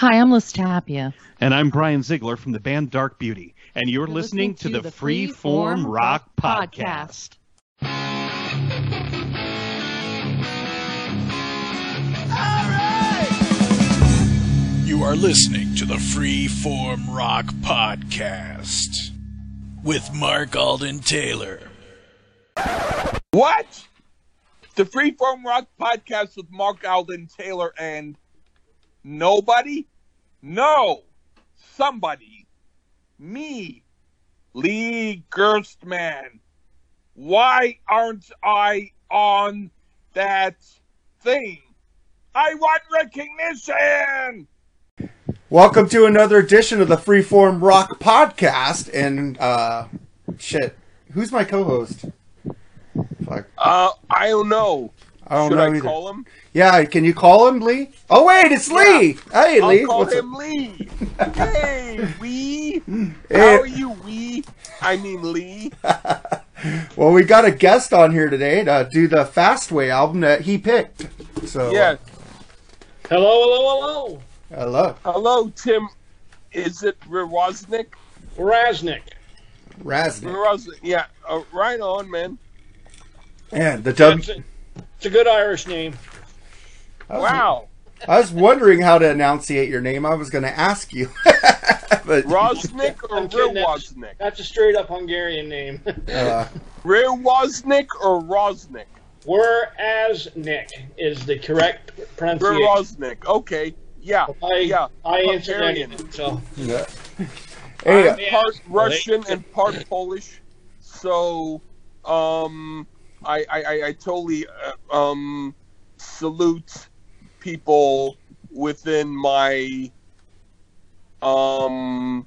Hi, I'm Liz Tapia. And I'm Brian Ziegler from the band Dark Beauty, and you're, You're listening, to, the Free Form Rock Podcast. You are listening to the Freeform Rock Podcast with Mark Alden Taylor. What? The Freeform Rock Podcast with Mark Alden Taylor and nobody? No, somebody. Me, Lee Gerstmann. Why aren't I on that thing? I want recognition! Welcome to another edition of the Freeform Rock Podcast. And uh, shit, who's my co-host? Fuck, Uh, I don't know. I don't Should know I either. call him? Yeah, can you call him Lee? Oh wait, it's Lee. Hey I'll Lee, call what's him up? Lee. hey, Wee. Hey. How are you, Wee? I mean, Lee. Well, we got a guest on here today to do the Fastway album that he picked. So Yeah. Hello, hello, hello. hello, Hello, Tim. Is it Rosnick? Raznik. Raznik. Rosnick. Yeah. Uh, right on, man. And the W. It's a, good Irish name. Wow. I was wondering how to enunciate your name. I was going to ask you, but Rosnick or I'm that's, that's a straight up Hungarian name. uh, Rewosnick or Rosnick? Whereasnik is the correct pronunciation. Rewosnick. Okay. Yeah. I, yeah. I answered Hungarian. anything, so. yeah. Hey, uh, I'm part Russian and part Polish, so um, I I, I, I totally uh, um salute people within my um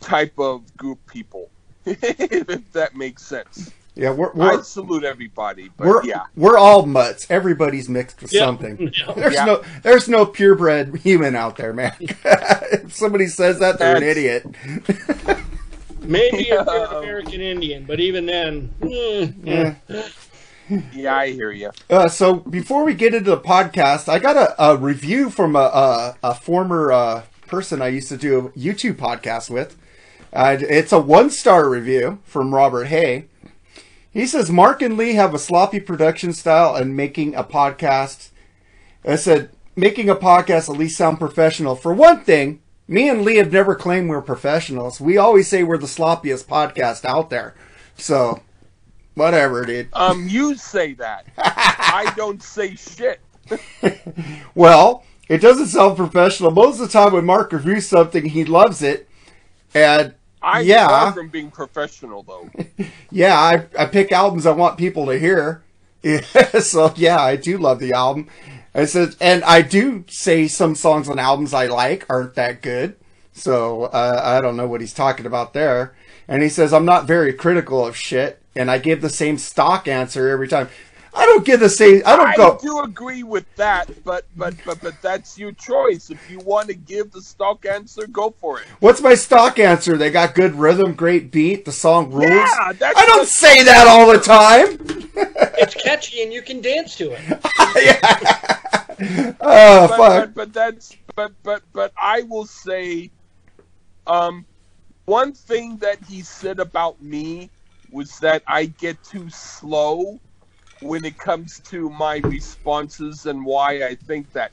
type of group people, if that makes sense. yeah, we're we're, salute everybody, but we're yeah, we're all mutts. Everybody's mixed with Yeah. something. Yeah. There's Yeah. no there's no purebred human out there, man. if somebody says that, they're an idiot. Maybe a Yeah. good American Indian, but even then, eh, Yeah. yeah, I hear you. Uh, so before we get into the podcast, I got a, a review from a, a, a former uh, person I used to do a YouTube podcast with. Uh, it's a one star review from Robert Hay. He says Mark and Lee have a sloppy production style and making a podcast. I said making a podcast at least sound professional. For one thing, me and Lee have never claimed we're professionals. We always say we're the sloppiest podcast out there. So, whatever, dude. Um, you say that. I don't say shit. Well, it doesn't sound professional. Most of the time when Mark reviews something, he loves it. And I'm Yeah. far from being professional, though. yeah, I, I pick albums I want people to hear. so yeah, I do love the album. I said, and I do say some songs on albums I like aren't that good. So uh, I don't know what he's talking about there. And he says I'm not very critical of shit, and I give the same stock answer every time. I don't get the same. I don't I go. I do agree with that, but but but but that's your choice. If you want to give the stock answer, go for it. What's my stock answer? They got good rhythm, great beat, the song rules. Yeah, that's I don't what- say that all the time. it's catchy and you can dance to it. yeah. Oh But, fuck. but but that's but but but I will say, um, one thing that he said about me was that I get too slow when it comes to my responses and why I think that.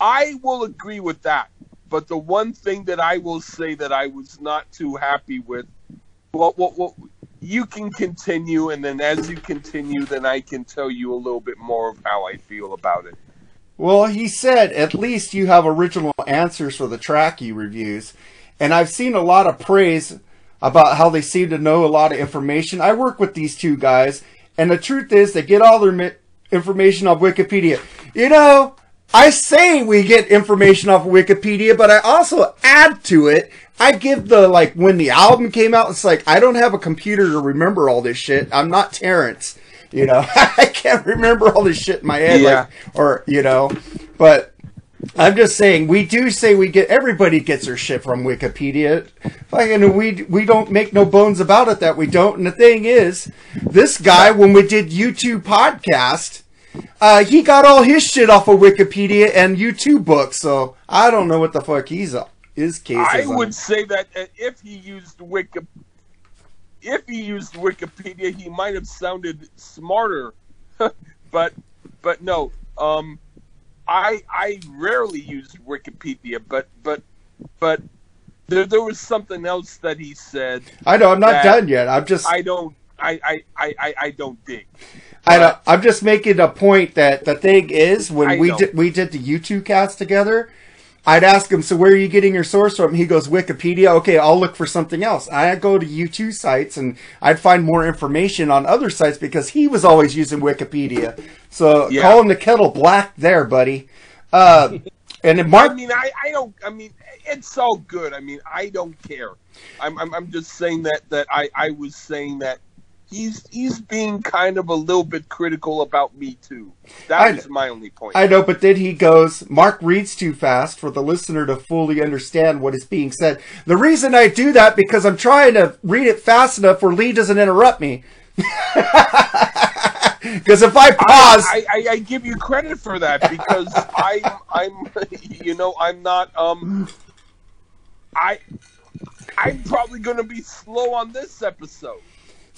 I will agree with that. But the one thing that I will say that I was not too happy with, well, well, well you can continue, and then as you continue, then I can tell you a little bit more of how I feel about it. Well, he said at least you have original answers for the track he reviews. And I've seen a lot of praise about how they seem to know a lot of information. I work with these two guys, and the truth is they get all their information off Wikipedia. You know, I say we get information off of Wikipedia, but I also add to it. I give the, like, when the album came out, it's like, I don't have a computer to remember all this shit. I'm not Terrence. You know, I can't remember all this shit in my head, Yeah. like, or, you know, but I'm just saying we do say we get everybody gets their shit from Wikipedia. Fucking we we don't make no bones about it that we don't. And the thing is, this guy when we did YouTube podcast, uh, he got all his shit off of Wikipedia and YouTube books, so I don't know what the fuck he's his case I is. on. would say that uh, if he used Wiki, if he used Wikipedia, he might have sounded smarter. but but no, um, I I rarely use Wikipedia, but but but there there was something else that he said. I know I'm not done yet. I'm just I don't I I I, I, I don't dig. I know, I'm just making a point that the thing is when I we know. did we did the YouTube cast together, I'd ask him, so where are you getting your source from? He goes Wikipedia. Okay, I'll look for something else. I go to YouTube sites and I'd find more information on other sites because he was always using Wikipedia. So Yeah. calling the kettle black there, buddy. Uh, and then Mark, I mean, I, I don't. I mean, it's all good. I mean, I don't care. I'm I'm, I'm just saying that that I, I was saying that he's he's being kind of a little bit critical about me too. That I- was my only point. I know, but then he goes, Mark reads too fast for the listener to fully understand what is being said. The reason I do that because I'm trying to read it fast enough where Lee doesn't interrupt me. Because if I pause, I, I, I give you credit for that because I'm I'm you know I'm not um I I'm probably gonna be slow on this episode.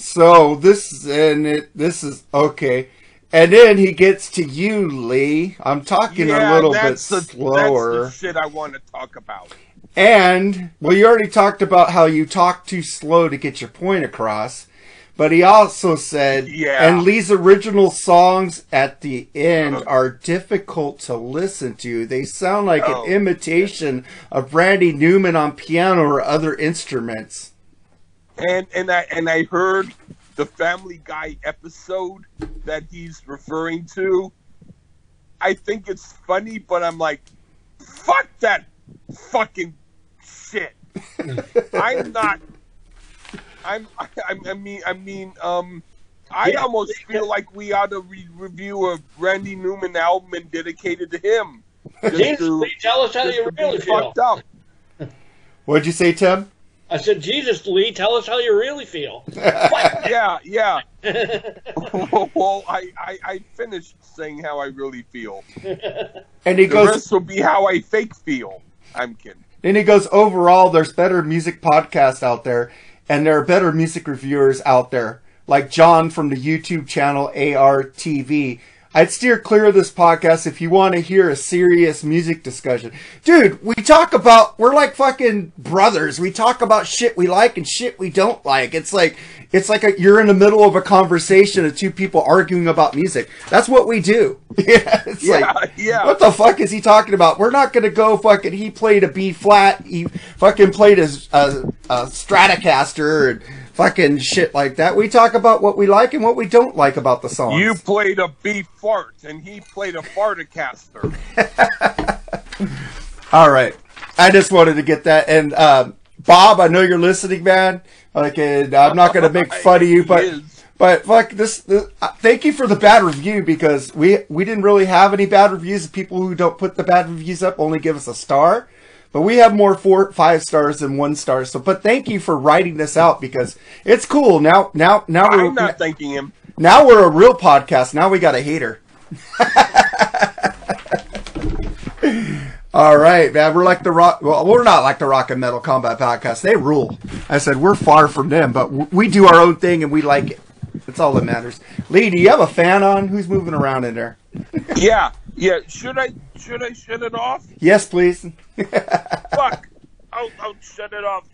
So this and it this is okay. And then he gets to you, Lee. I'm talking yeah, a little bit the, slower. That's the shit I want to talk about. And well, you already talked about how you talk too slow to get your point across. But he also said, Yeah. and Lee's original songs at the end uh-huh. are difficult to listen to. They sound like Oh. an imitation of Randy Newman on piano or other instruments. And and I and I heard the Family Guy episode that he's referring to. I think it's funny, but I'm like, fuck that fucking shit. I'm not. I'm. I, I mean. I mean. Um. I Yeah. almost feel like we ought to re- review a Randy Newman album and dedicated to him. Just Jesus, to- Lee, tell us how you really feel. fucked up. What'd you say, Tim? I said, Jesus, Lee, tell us how you really feel. Yeah, yeah. well, I, I, I finished saying how I really feel. And he The goes, rest will be how I fake feel. I'm kidding. Then he goes, overall, there's better music podcasts out there, and there are better music reviewers out there, like John from the YouTube channel ARTV. I'd steer clear of this podcast if you want to hear a serious music discussion. Dude, we talk about, we're like fucking brothers. We talk about shit we like and shit we don't like. It's like, it's like a, you're in the middle of a conversation of two people arguing about music. That's what we do. yeah, it's Yeah, like, yeah. what the fuck is he talking about? We're not gonna go fucking. He played a B flat. He fucking played a, a, a Stratocaster and fucking shit like that. We talk about what we like and what we don't like about the songs. You played a B fart, and he played a farticaster. All right. I just wanted to get that. And um, Bob, I know you're listening, man. Like, and I'm not gonna make fun of you, but. is. But fuck this, this uh, thank you for the bad review because we we didn't really have any bad reviews. People who don't put the bad reviews up only give us a star, but we have more four five stars than one star. So, but thank you for writing this out because it's cool. Now now now we're I'm not thanking him. now we're a real podcast. Now we got a hater. All right, man. We're like the rock. Well, we're not like the rock and metal combat podcast. They rule. I said we're far from them, but we do our own thing and we like it. That's all that matters. Lee, do you have a fan on? Who's moving around in there? Yeah, yeah. Should I should I shut it off? Yes, please. Fuck. I'll, I'll shut it off.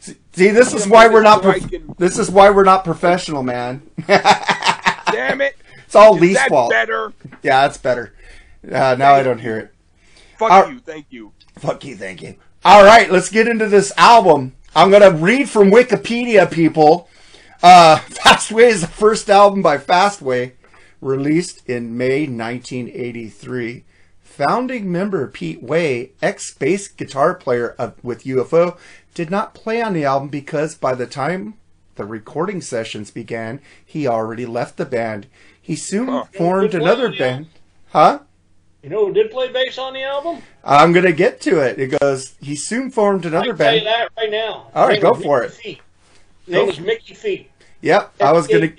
See, this is why we're not. Prof- can- this is why we're not professional, man. Damn it. it's all Is Lee's fault. better? Yeah, that's better. Uh, now I don't hear it. Fuck All- you. Thank you. Fuck you, thank you. All right, let's get into this album. I'm gonna read from Wikipedia, people. Uh, Fastway is the first album by Fastway, released in May 1983. Founding member Pete Way, ex-bass guitar player of, with UFO, did not play on the album because by the time the recording sessions began, he already left the band. He soon Huh. formed Good another band. Huh? You know who did play bass on the album? I'm gonna get to it. It goes. He soon formed another can tell you band. that right now. All right, His go for was it. Mickey Feat. His name Go. was Mickey Feat. Yep, I was gonna.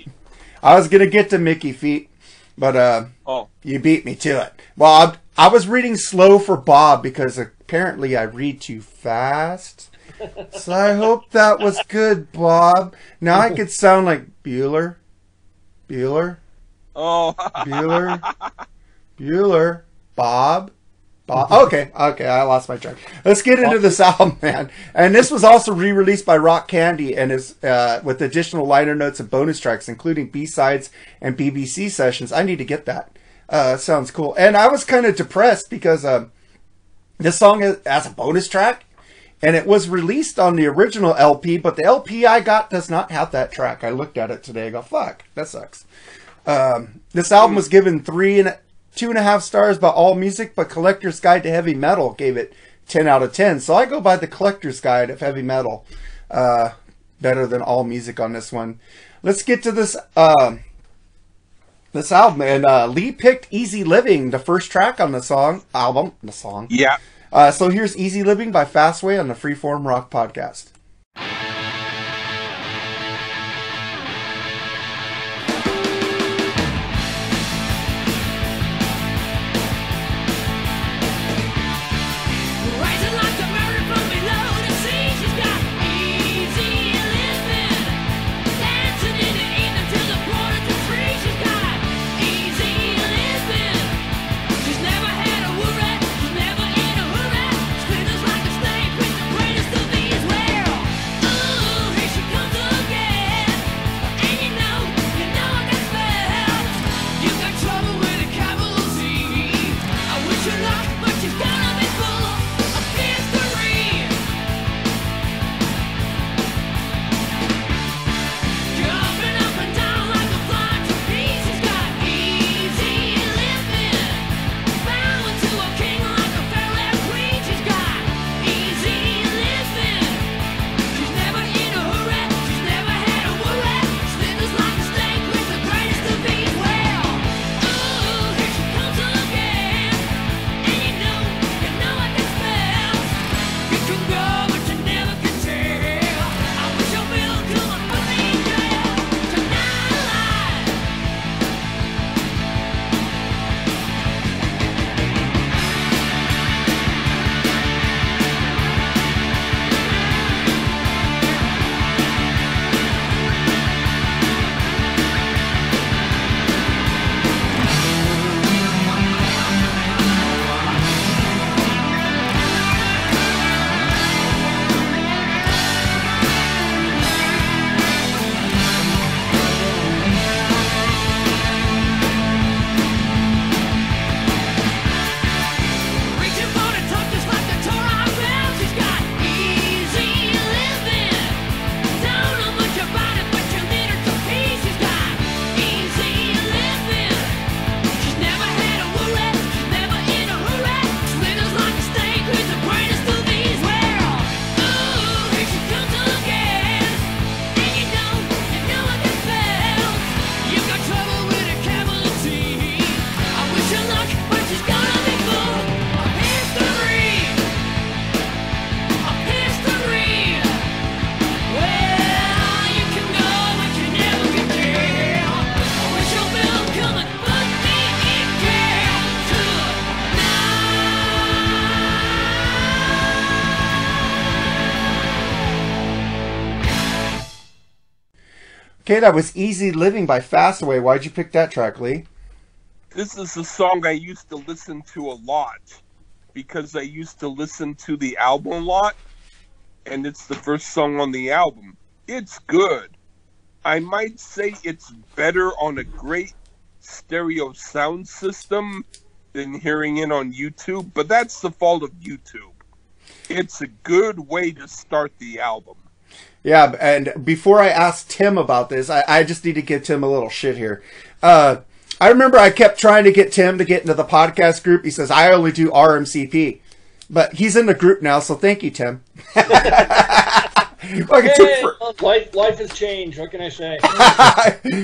I was gonna get to Mickey Feat. But uh, Oh, you beat me to it. Well, I, I was reading slow for Bob because apparently I read too fast. So I hope that was good, Bob. Now I could sound like Bueller. Bueller. oh, Bueller. Bueller. Bob. Bob. Okay, okay, I lost my track. Let's get into this album, man. And this was also re-released by Rock Candy and is uh, with additional liner notes and bonus tracks, including B-sides and BBC sessions. I need to get that. Uh, sounds cool. And I was kind of depressed because um, this song is, has a bonus track, and it was released on the original LP, but the LP I got does not have that track. I looked at it today. I go, fuck, that sucks. Um, this album was given three and two and a half stars by All Music, but Collector's Guide to Heavy Metal gave it ten out of ten. So I go by the Collector's Guide of Heavy Metal, uh, better than All Music on this one. Let's get to this um this album, and uh, Lee picked "Easy Living," the first track on the song album, the song. yeah. Uh, so here's "Easy Living" by Fastway on the Freeform Rock Podcast. Okay, that was "Easy Living" by Fastway. Why'd you pick that track, Lee? This is a song I used to listen to a lot because I used to listen to the album a lot, and it's the first song on the album. It's good. I might say it's better on a great stereo sound system than hearing it on YouTube, but that's the fault of YouTube. It's a good way to start the album. Yeah, and before I ask Tim about this, I, I just need to give Tim a little shit here. Uh, I remember I kept trying to get Tim to get into the podcast group. He says, I only do RMCP. But he's in the group now, so thank you, Tim. like, it took Hey, for- life, life has changed. What can I say?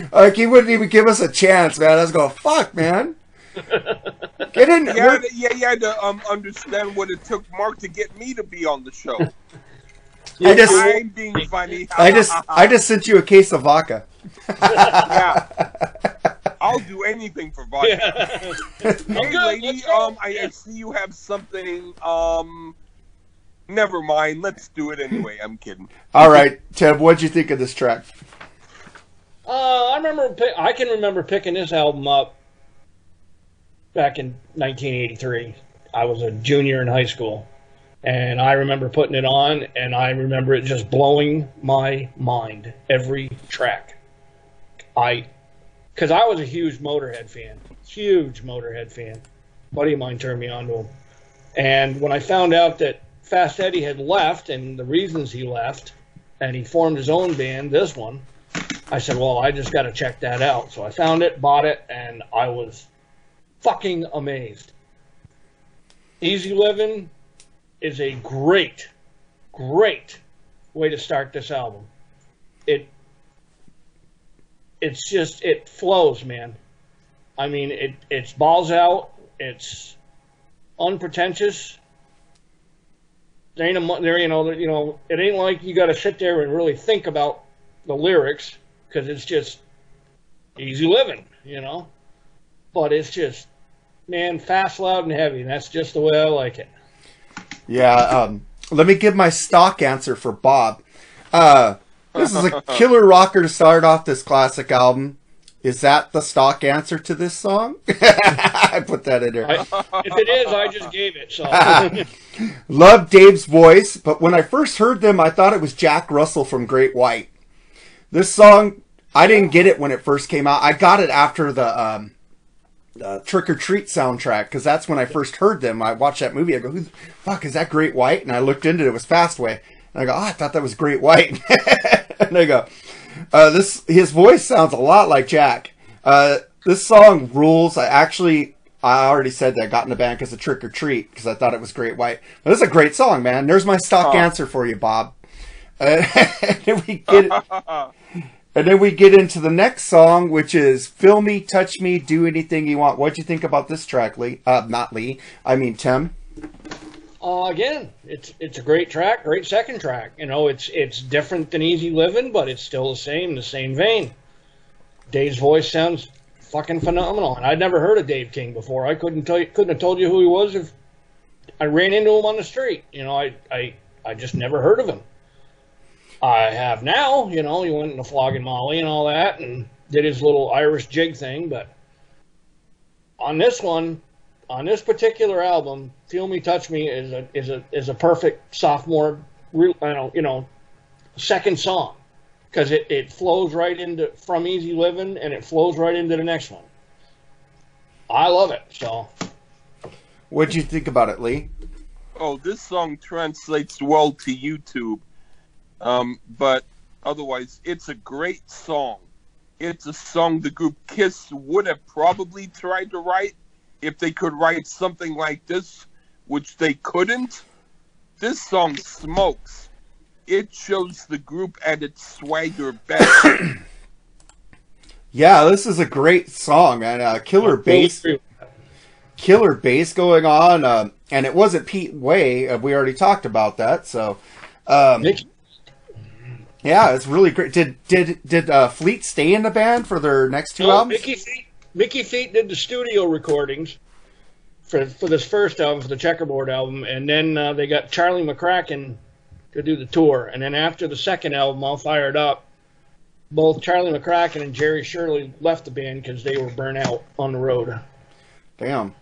like he wouldn't even give us a chance, man. I was going, fuck, man. Get in. Yeah, we're- yeah, you had to um, understand what it took Mark to get me to be on the show. I just, I'm being funny. I just, I just sent you a case of vodka. yeah. I'll I'll do anything for vodka. Yeah. Hey, good, lady, um, I, I see you have something. Um, never mind. Let's do it anyway. I'm kidding. All right, Tim, what'd you think of this track? Uh, I remember. pi- I can remember picking this album up back in 1983. I was a junior in high school, and I remember putting it on, and I remember it just blowing my mind every track. I, because I was a huge Motorhead fan, huge Motorhead fan. A buddy of mine turned me on to him, and when I found out that Fast Eddie had left and the reasons he left, and he formed his own band, this one. I said, well, I just got to check that out. So I found it, bought it, and I was fucking amazed. Easy Living is a great, great way to start this album. It, it's just, it flows, man. I mean, it, it's balls out. It's unpretentious. There ain't a, there, you know, you know, it ain't like you got to sit there and really think about the lyrics because it's just easy living, you know. But it's just, man, fast, loud, and heavy. And that's just the way I like it. Yeah, um, let me give my stock answer for Bob. Uh, this is a killer rocker to start off this classic album. Is that the stock answer to this song? I put that in there. I, if it is, I just gave it. So Love Dave's voice, but when I first heard them, I thought it was Jack Russell from Great White. This song, I didn't get it when it first came out. I got it after the um, uh, Trick or Treat soundtrack because that's when I first heard them. I watched that movie. I go, "Who the fuck is that? Great White?" And I looked into it. It was Fastway. And I go, "Oh, I thought that was Great White." and I go, uh, "This his voice sounds a lot like Jack." Uh, this song rules. I actually, I already said that I got in the band because of Trick or Treat because I thought it was Great White. But this is a great song, man. There's my stock Oh. answer for you, Bob. Uh, we get, and then we get into the next song, which is "Fill Me, Touch Me, Do Anything You Want." What'd you think about this track, Lee? Uh, not Lee. I mean Tim. uh, again, it's it's a great track, great second track. You know, it's it's different than Easy Living, but it's still the same, the same vein. Dave's voice sounds fucking phenomenal, and I'd never heard of Dave King before. I couldn't tell you, couldn't have told you who he was if I ran into him on the street. You know, I I I just never heard of him. I have now. You know, he went into flogging Molly and all that, and did his little Irish jig thing. But on this one, on this particular album, "Feel Me, Touch Me" is a is a is a perfect sophomore, re- you know, you know, second song because it, it flows right into from Easy Living and it flows right into the next one. I love it. So What'd you think about it, Lee? Oh, this song translates well to YouTube. Um, but otherwise, it's a great song. It's a song the group Kiss would have probably tried to write if they could write something like this, which they couldn't. This song smokes. It shows the group at its swagger best. Yeah, this is a great song, man. Uh, killer bass, killer bass going on, um, and it wasn't Pete Way. Uh, we already talked about that, so um, Nick, yeah, it's really great. Did did did uh, Fleet stay in the band for their next two oh, albums? Mickey Feat, Mickey Feat did the studio recordings for for this first album, for the Checkerboard album, and then uh, they got Charlie McCracken to do the tour. And then after the second album, All Fired Up, both Charlie McCracken and Jerry Shirley left the band because they were burnt out on the road. Damn,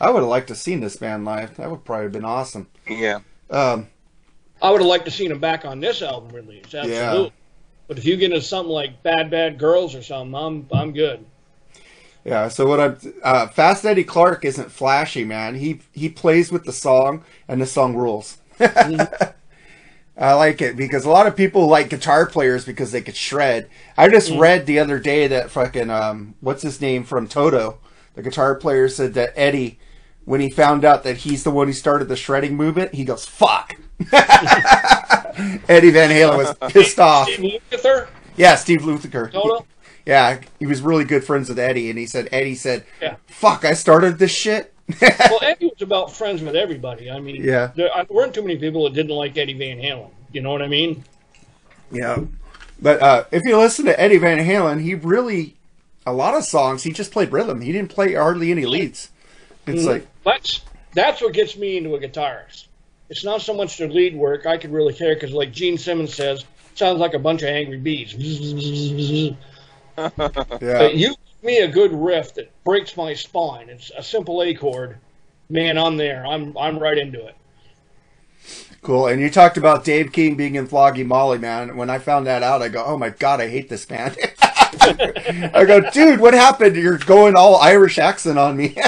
I would have liked to have seen this band live. That would probably have been awesome. yeah. Um, I would have liked to seen them back on this album release, absolutely. Yeah. But if you get into something like Bad Bad Girls or something, I'm I'm good. Yeah, so what I'm uh, Fast Eddie Clarke isn't flashy, man. He he plays with the song, and the song rules. I like it because a lot of people like guitar players because they could shred. I just read the other day that fucking um, what's his name from Toto, the guitar player said that Eddie, when he found out that he's the one who started the shredding movement, he goes fuck. Eddie Van Halen was pissed off. Steve Lukather, Yeah, Steve Lukather. Toto. Yeah, he was really good friends with Eddie, and he said Eddie said, Yeah. "Fuck, I started this shit." well, Eddie was about friends with everybody. I mean, Yeah. there weren't too many people that didn't like Eddie Van Halen. You know what I mean? yeah, but uh, if you listen to Eddie Van Halen, he really, a lot of songs he just played rhythm. He didn't play hardly any leads. It's Mhm. like That's that's what gets me into a guitarist. It's not so much the lead work I could really care because, like Gene Simmons says, sounds like a bunch of angry bees. yeah, But you give me a good riff that breaks my spine. It's a simple A chord. Man, I'm there. I'm I'm right into it. cool. And you talked about Dave King being in Flogging Molly, man. When I found that out, I go, oh my god, I hate this band. I go, dude, what happened? You're going all Irish accent on me.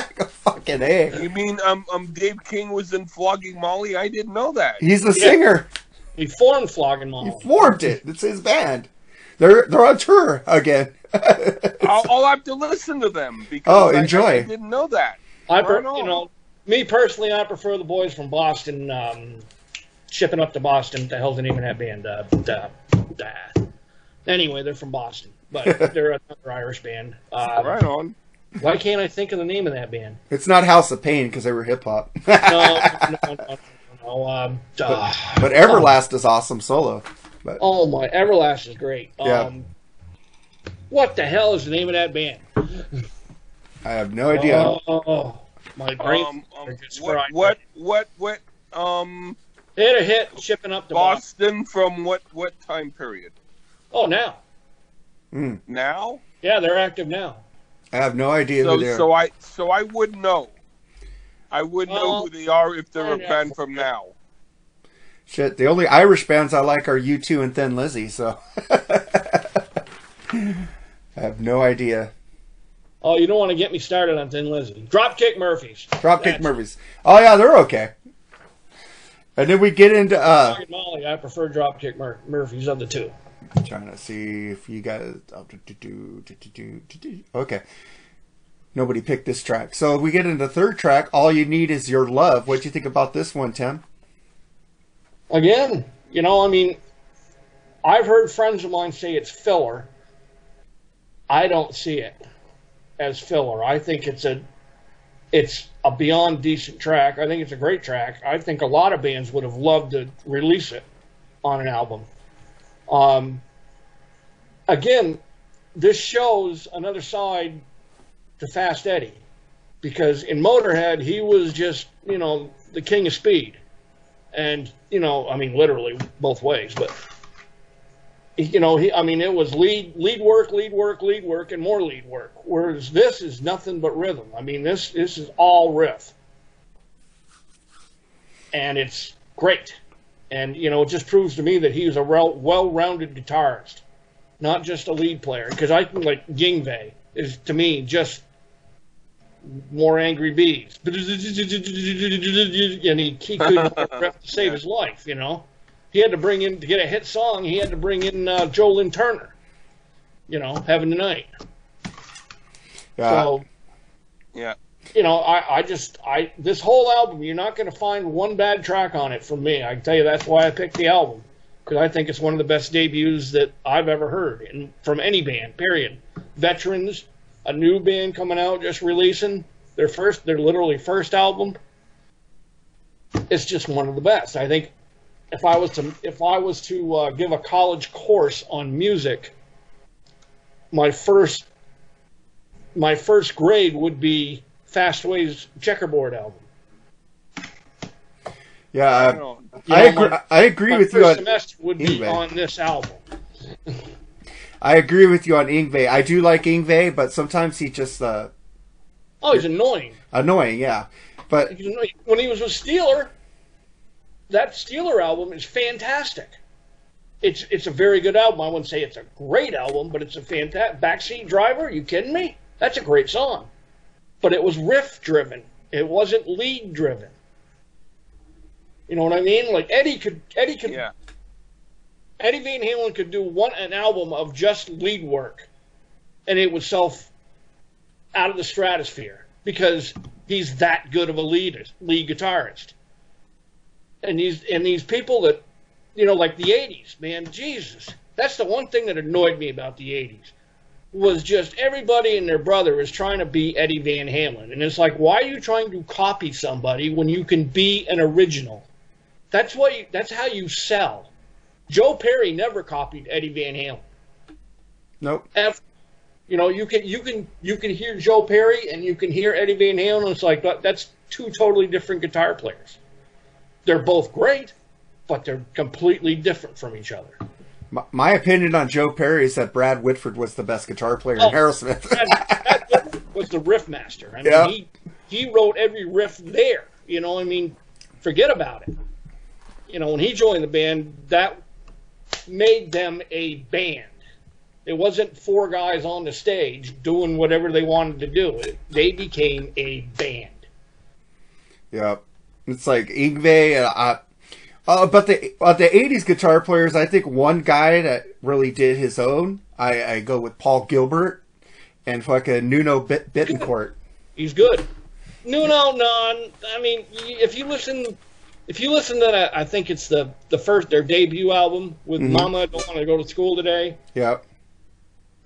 I go, fucking a. You mean um um Dave King was in Flogging Molly? I didn't know that. He's the Yeah. singer. He formed Flogging Molly. He formed it. It's his band. They're they're on tour again. I'll, I'll have to listen to them because Oh, I- enjoy. I, didn't know that. I pre- Right on. you know, me personally, I prefer the boys from Boston um, shipping up to Boston. The hell didn't even have band? Uh, uh, uh, anyway, they're from Boston, but they're another Irish band. Uh, right on. Why can't I think of the name of that band? it's not House of Pain because they were hip hop. No, no, no, no. no um, uh, But Everlast is awesome solo. But oh my, Everlast is great. Yeah. Um, what the hell is the name of that band? I have no idea. Oh, my brain Um, um, what, fried. what what what um They had a hit shipping up to Boston. Boston from what what time period? Oh, now. Mm, Now? Yeah, they're active now. I have no idea So who they are. so I so I would know. I would know Well, who they are if they're a find band from now. Shit, the only Irish bands I like are U2 and Thin Lizzy, so I have no idea. Oh, you don't want to get me started on Thin Lizzy. Dropkick Murphys. Dropkick That's- Murphys. Oh yeah, they're okay. And then we get into uh Dog Molly, I prefer Dropkick Mur- Murphys of the two. I'm trying to see if you guys. Oh, do, do, do, okay. Nobody picked this track. So if we get into third track. All you need is your love. What do you think about this one, Tim? Again, you know, I mean, I've heard friends of mine say it's filler. I don't see it as filler. I think it's a it's a beyond decent track. I think it's a great track. I think a lot of bands would have loved to release it on an album. Um, again, this shows another side to Fast Eddie because in Motorhead he was just you know the king of speed and you know, I mean, literally both ways, but you know, he, I mean, it was lead, lead work, lead work, lead work, and more lead work. Whereas this is nothing but rhythm. I mean, this this is all riff, and it's great. And you know, it just proves to me that he was a well, well-rounded guitarist, not just a lead player. Because I think like Yngwie is to me just more angry bees. And he, he couldn't ref to save his life, you know. He had to bring in, to get a hit song, he had to bring in uh, Joe Lynn Turner, you know, Having the Night. Yeah. So, Yeah. You know, I, I just, I this whole album, you're not going to find one bad track on it from me. I can tell you that's why I picked the album. Because I think it's one of the best debuts that I've ever heard and from any band, period. Veterans, a new band coming out, just releasing their first, their literally first album. It's just one of the best. I think if I was to, if I was to uh, give a college course on music, my first, my first grade would be Fastway's Checkerboard album. yeah, I I, know. I know, agree. my- I agree my with you first on. semester would be on this album. I agree with you on Yngwie. I do like Yngwie, but sometimes he just uh, Oh, he's annoying. annoying. Yeah, but annoying. When he was with Steeler, that Steeler album is fantastic. It's it's a very good album. I wouldn't say it's a great album, but it's a fantastic. Backseat Driver? Are you kidding me? That's a great song. But it was riff driven. It wasn't lead driven. You know what I mean? Like Eddie could Eddie could Yeah. Eddie Van Halen could do one an album of just lead work, and it would sell f- out of the stratosphere because he's that good of a lead lead guitarist. And these and these people that, you know, like the '80s, man, Jesus, that's the one thing that annoyed me about the '80s was just everybody and their brother is trying to be Eddie Van Halen, and it's like, why are you trying to copy somebody when you can be an original? That's what you, that's how you sell. Joe Perry never copied Eddie Van Halen. nope. Ever. You know, you can you can you can hear Joe Perry and you can hear Eddie Van Halen. And it's like that- that's two totally different guitar players. They're both great, but they're completely different from each other. My, my opinion on Joe Perry is that Brad Whitford was the best guitar player Oh. in Aerosmith. Was the riff master. I mean, Yeah. he he wrote every riff there. You know, I mean, forget about it. You know, when he joined the band, that made them a band. It wasn't four guys on the stage doing whatever they wanted to do. They became a band. yeah, it's like Yngwie. Uh, uh, but the uh, the '80s guitar players, I think one guy that really did his own. I, I go with Paul Gilbert and fucking Nuno Bit- Bettencourt. He's good. Nuno, non. I mean, if you listen, if you listen to that, I think it's the the first their debut album with "Mama I Don't Want to Go to School Today." Yeah,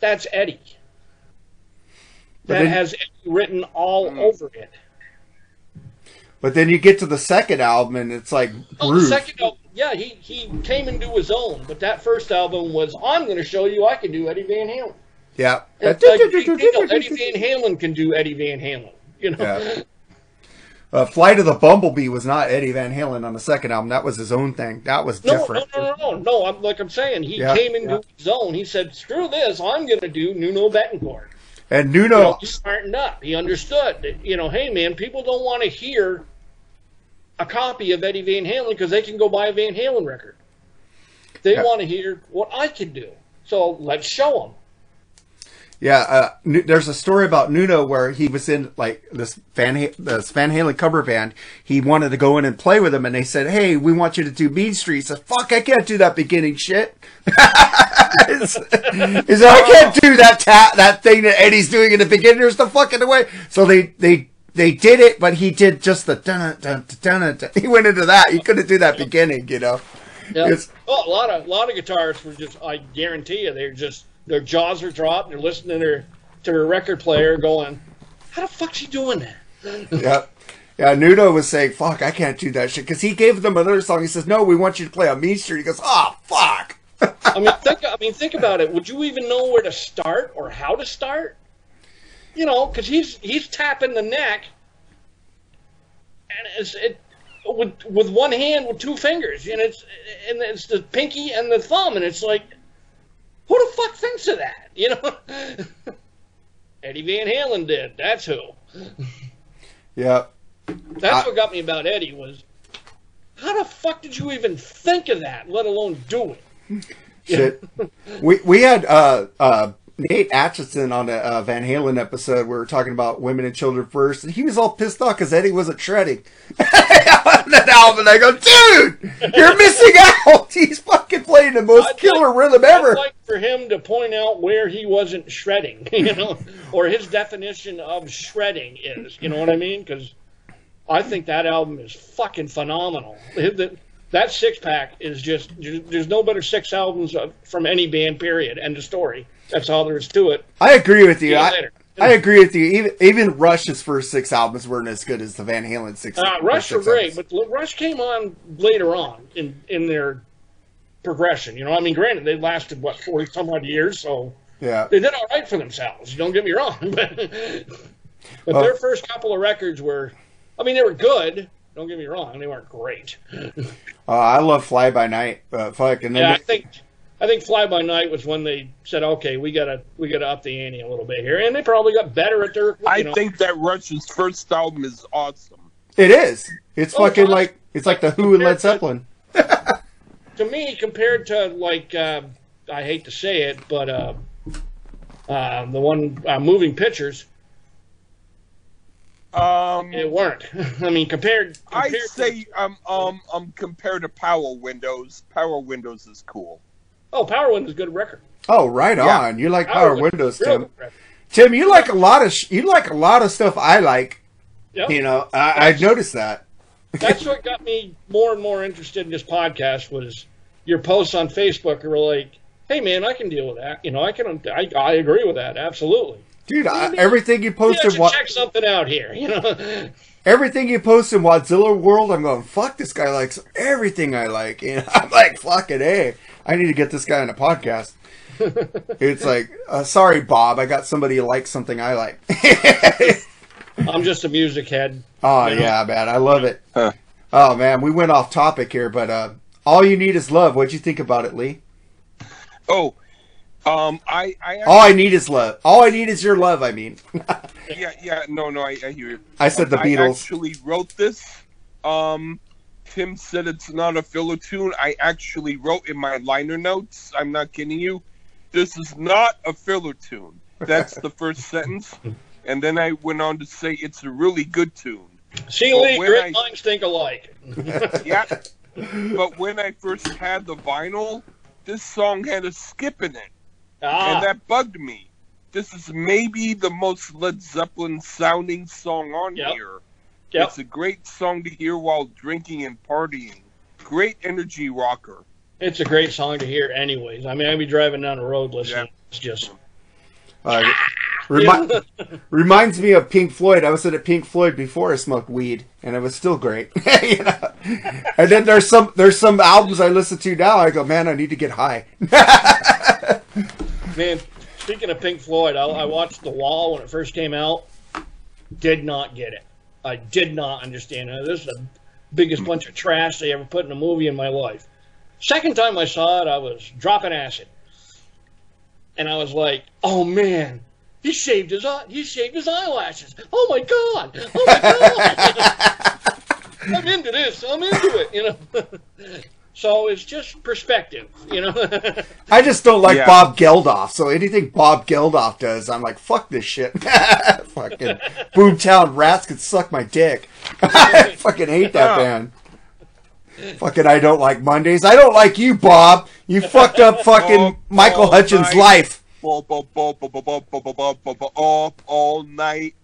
That's Eddie. That then- has Eddie written all over it. But then you get to the second album and it's like Oh, the second album, yeah, he he came into his own, but that first album was "I'm going to show you I can do Eddie Van Halen." yeah. Like, you know, Eddie Van Halen can do Eddie Van Halen. You know, Yeah. Uh, Flight of the Bumblebee was not Eddie Van Halen on the second album. That was his own thing. That was No, different. no, no, no, no, no. I'm like I'm saying, he Yeah, came into yeah. his own. He said, "Screw this! I'm going to do Nuno Bettencourt." And You know, Nuno, he smartened up. He understood. that, You know, hey man, people don't want to hear a copy of Eddie Van Halen because they can go buy a Van Halen record. They Yeah. want to hear what I can do. So let's show them. yeah, uh, there's a story about Nuno where he was in like this Van ha- this Van Halen cover band. He wanted to go in and play with them, and they said, "Hey, we want you to do Mean Street." He said, "Fuck, I can't do that beginning shit." he said, "I can't do that ta- that thing that Eddie's doing in the beginning. There's the fucking way." So they they. They did it, but he did just the dun dun dun dun. He went into that. He couldn't do that beginning, you know. Yeah. Oh, a lot of a lot of guitarists were just. I guarantee you, they're just their jaws are dropped. They're listening to their to their record player, going, "How the fuck's he doing that?" Yeah. Yeah, Nuno was saying, fuck, I can't do that shit. Because he gave them another song. He says, no, we want you to play on Mean Street. He goes, oh, fuck. I mean, think. I mean, think about it. Would you even know where to start or how to start? You know, because he's he's tapping the neck, and it's it with with one hand with two fingers, and it's and it's the pinky and the thumb, and it's like, who the fuck thinks of that? You know, Eddie Van Halen did. That's who. Yeah. That's I- what got me about Eddie was. How the fuck did you even think of that, let alone do it? Shit. we, we had, uh, uh, Nate Atchison on a uh, Van Halen episode. We were talking about women and children first, and he was all pissed off because Eddie wasn't shredding on that album. I go, dude, you're missing out. He's fucking playing the most I'd killer like- rhythm ever. I'd like for him to point out where he wasn't shredding, you know, or his definition of shredding is. You know what I mean? Because I think that album is fucking phenomenal. That- That six pack is just there's no better six albums from any band. Period. End of story. That's all there is to it. I agree with you. I. I agree with you. Even even Rush's first six albums weren't as good as the Van Halen six. Uh, Rush were great, albums. but Rush came on later on in in their progression. You know, I mean, granted they lasted what forty some odd years, so yeah, they did all right for themselves. Don't get me wrong, but, but Well- their first couple of records were, I mean, they were good. Don't get me wrong, they weren't great. uh, I love Fly By Night. but fuck, and then Yeah, I think I think Fly By Night was when they said, okay, we gotta we gotta up the ante a little bit here, and they probably got better at their. You I know, think that Rush's first album is awesome. it is. It's Oh, fucking Rush- like it's like the Who and Led Zeppelin. to me, compared to like uh, I hate to say it, but uh, uh, the one uh, moving pictures, Um, it weren't. I mean, compared. I compared to- say um um um compared to Power Windows, Power Windows is cool. Oh, Power Wind is a good record. Oh, right Yeah. on. You like Power Wind Windows, is Tim. Tim, you like a lot of sh- you like a lot of stuff I like. Yep. You know, I, I've noticed that. That's what got me more and more interested in this podcast was your posts on Facebook were like, "Hey man, I can deal with that. You know, I can. I, I agree with that absolutely. Dude, I, everything you Yeah, post I in should check something out here. You know, everything you post in Wadzilla World, I'm going, fuck this guy likes everything I like. You know, I'm like, fucking A. I need to get this guy on a podcast. It's like, uh, sorry, Bob, I got somebody who likes something I like. I'm just a music head. oh You know? yeah, man, I love it. Huh. Oh man, we went off topic here, but uh, all you need is love. What'd you think about it, Lee? Oh, um, I, I, All I need is love. All I need is your love. I mean, yeah, yeah, no, no, I, I hear you. I said the I Beatles. actually wrote this. Um, Tim said it's not a filler tune. I actually wrote in my liner notes. I'm not kidding you. This is not a filler tune. That's the first sentence, and then I went on to say it's a really good tune. See, Well, Lee, great I- minds think alike. Yeah, but when I first had the vinyl, this song had a skip in it. Ah, and that bugged me. This is maybe the most Led Zeppelin sounding song on Yep. here. Yep. It's a great song to hear while drinking and partying. Great energy rocker. it's a great song to hear, anyways. I mean, I'd be driving down the road listening. Yeah. It's just. Uh, remi- reminds me of Pink Floyd. I was at a Pink Floyd before I smoked weed, and it was still great. you know? And then there's some there's some albums I listen to now. I go, man, I need to get high. Man, speaking of Pink Floyd, I, I watched The Wall when it first came out. Did not get it. I did not understand it. This is the biggest bunch of trash they ever put in a movie in my life. Second time I saw it, I was dropping acid, and I was like, "Oh man, he shaved his eye. He shaved his eyelashes. Oh my god! Oh my god! I'm into this. I'm into it. You know." So it's just perspective, you know. I just don't like yeah. Bob Geldof. So anything Bob Geldof does, I'm like, fuck this shit. Fucking Boomtown Rats could suck my dick. I fucking hate that band. Fucking I don't like Mondays. I don't like you, Bob. You fucked up fucking all, Michael all Hutchence' night. life. All, all night.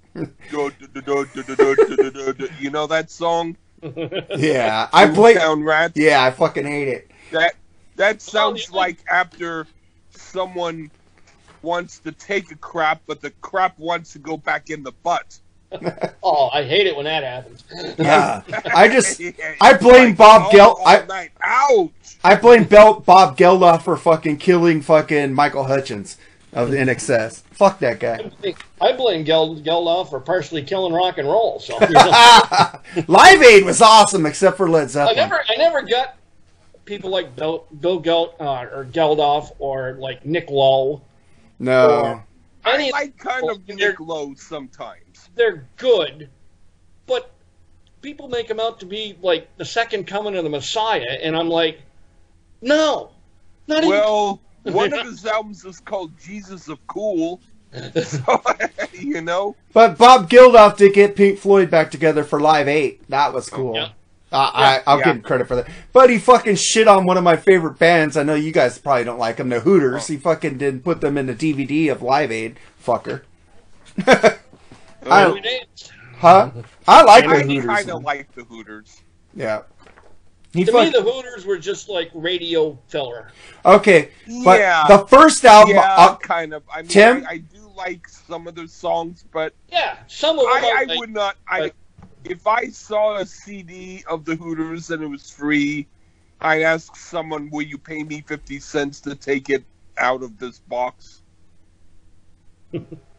you know that song? Yeah, I play. Town Rats. Yeah, I fucking hate it. That that sounds yeah. like after someone wants to take a crap, but the crap wants to go back in the butt. Oh, I hate it when that happens. Yeah, I just I blame like, Bob oh, all- Gel- I- night. Ouch! I blame Bel- Bob Geldof for fucking killing fucking Michael Hutchence of the INXS. Fuck that guy. I blame Gel- Geldof for partially killing rock and roll. So you know, Live Aid was awesome except for Led I Zeppelin. never, I never got people like Bill, Bill Gel, uh, or Geldof or like Nick Lowe. No. I like kind of They're- Nick Lowe sometimes. They're good, but people make them out to be like the second coming of the Messiah, and I'm like, no, not even. Well, one of his albums is called Jesus of Cool. So, you know, But Bob Geldof did get Pink Floyd back together for Live 8. That was cool. Yeah. Uh, I, I'll Yeah. give him credit for that. But he fucking shit on one of my favorite bands. I know you guys probably don't like them, the Hooters. He fucking didn't put them in the DVD of Live Aid. Fucker. I- We huh? I like the I Hooters. kind of like the Hooters. yeah. He To fuck- me, the Hooters were just like radio filler. okay, but Yeah. the first album, Yeah, uh, kind of. I mean, Tim? I, I do like some of their songs, but Yeah, some of them. I, I like, would not. I but- if I saw a CD of the Hooters and it was free, I'd ask someone, "Will you pay me fifty cents to take it out of this box?"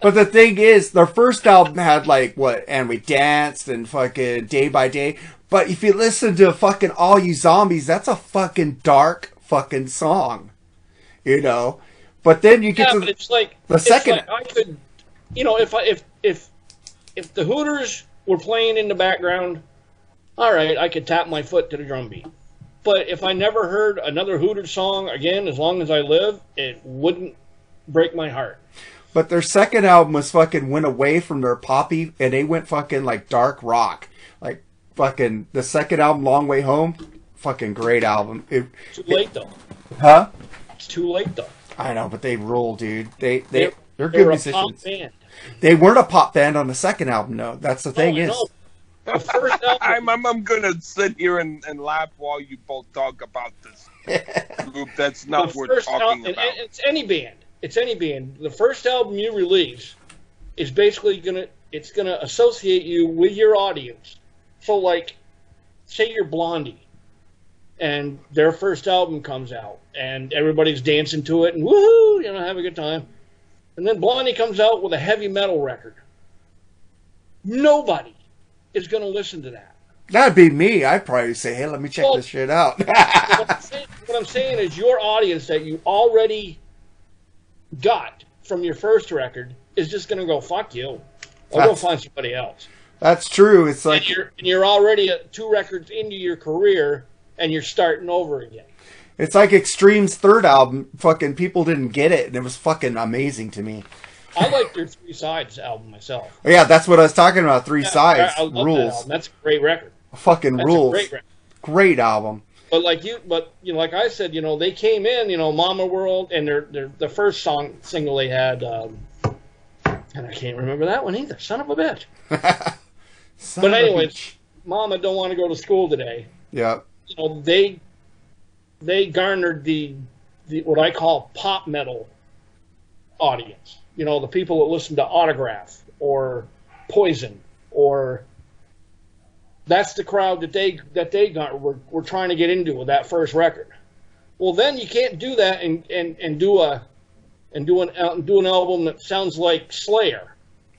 But the thing is, their first album had like what, and we danced and fucking day by day. But if you listen to fucking All You Zombies, that's a fucking dark fucking song, you know. But then you get Yeah, to but the, it's like the it's second- like I could, you know, if I if if if the Hooters were playing in the background, all right, I could tap my foot to the drum beat. But if I never heard another Hooters song again, as long as I live, it wouldn't break my heart. But their second album was fucking went away from their poppy and they went fucking like dark rock, like fucking the second album, Long Way Home, fucking great album. It, Too late though. huh? It's too late though. I know, but they rule, dude. They they They're- they're They good were a pop musicians. band. They weren't a pop band on the second album, though. That's the thing Oh, I is. know. The first album, I'm, I'm, I'm gonna sit here and, and laugh while you both talk about this group. That's not worth talking album, about. it's any band. It's any band. The first album you release is basically gonna it's gonna associate you with your audience. So like, say you're Blondie, and their first album comes out, and everybody's dancing to it and woohoo, you know, have a good time. And then Blondie comes out with a heavy metal record. Nobody is going to listen to that. That'd be me. I'd probably say, hey, let me check Well- this shit out. what, I'm saying, what I'm saying is your audience that you already got from your first record is just going to go fuck you. I'll go find somebody else. That's true. It's like and you're and you're already uh, two records into your career and you're starting over again. it's like Extreme's third album. Fucking people didn't get it, and it was fucking amazing to me. I like their Three Sides album myself. Yeah, that's what I was talking about. Three Yeah, sides I, I that rules, album. That's a great record. fucking That's rules. great record. Great album. But like you, but you know, like I said, you know, they came in, you know, Mama World, and their their the first song single they had, um, and I can't remember that one either. Son of a bitch. But of a anyways. Mama don't want to go to school today. yeah, You know, they they garnered the the what I call pop metal audience. You know, the people that listen to Autograph or Poison or that's the crowd that they that they got were, were trying to get into with that first record. Well, then you can't do that and, and, and do a and do an al- do an album that sounds like Slayer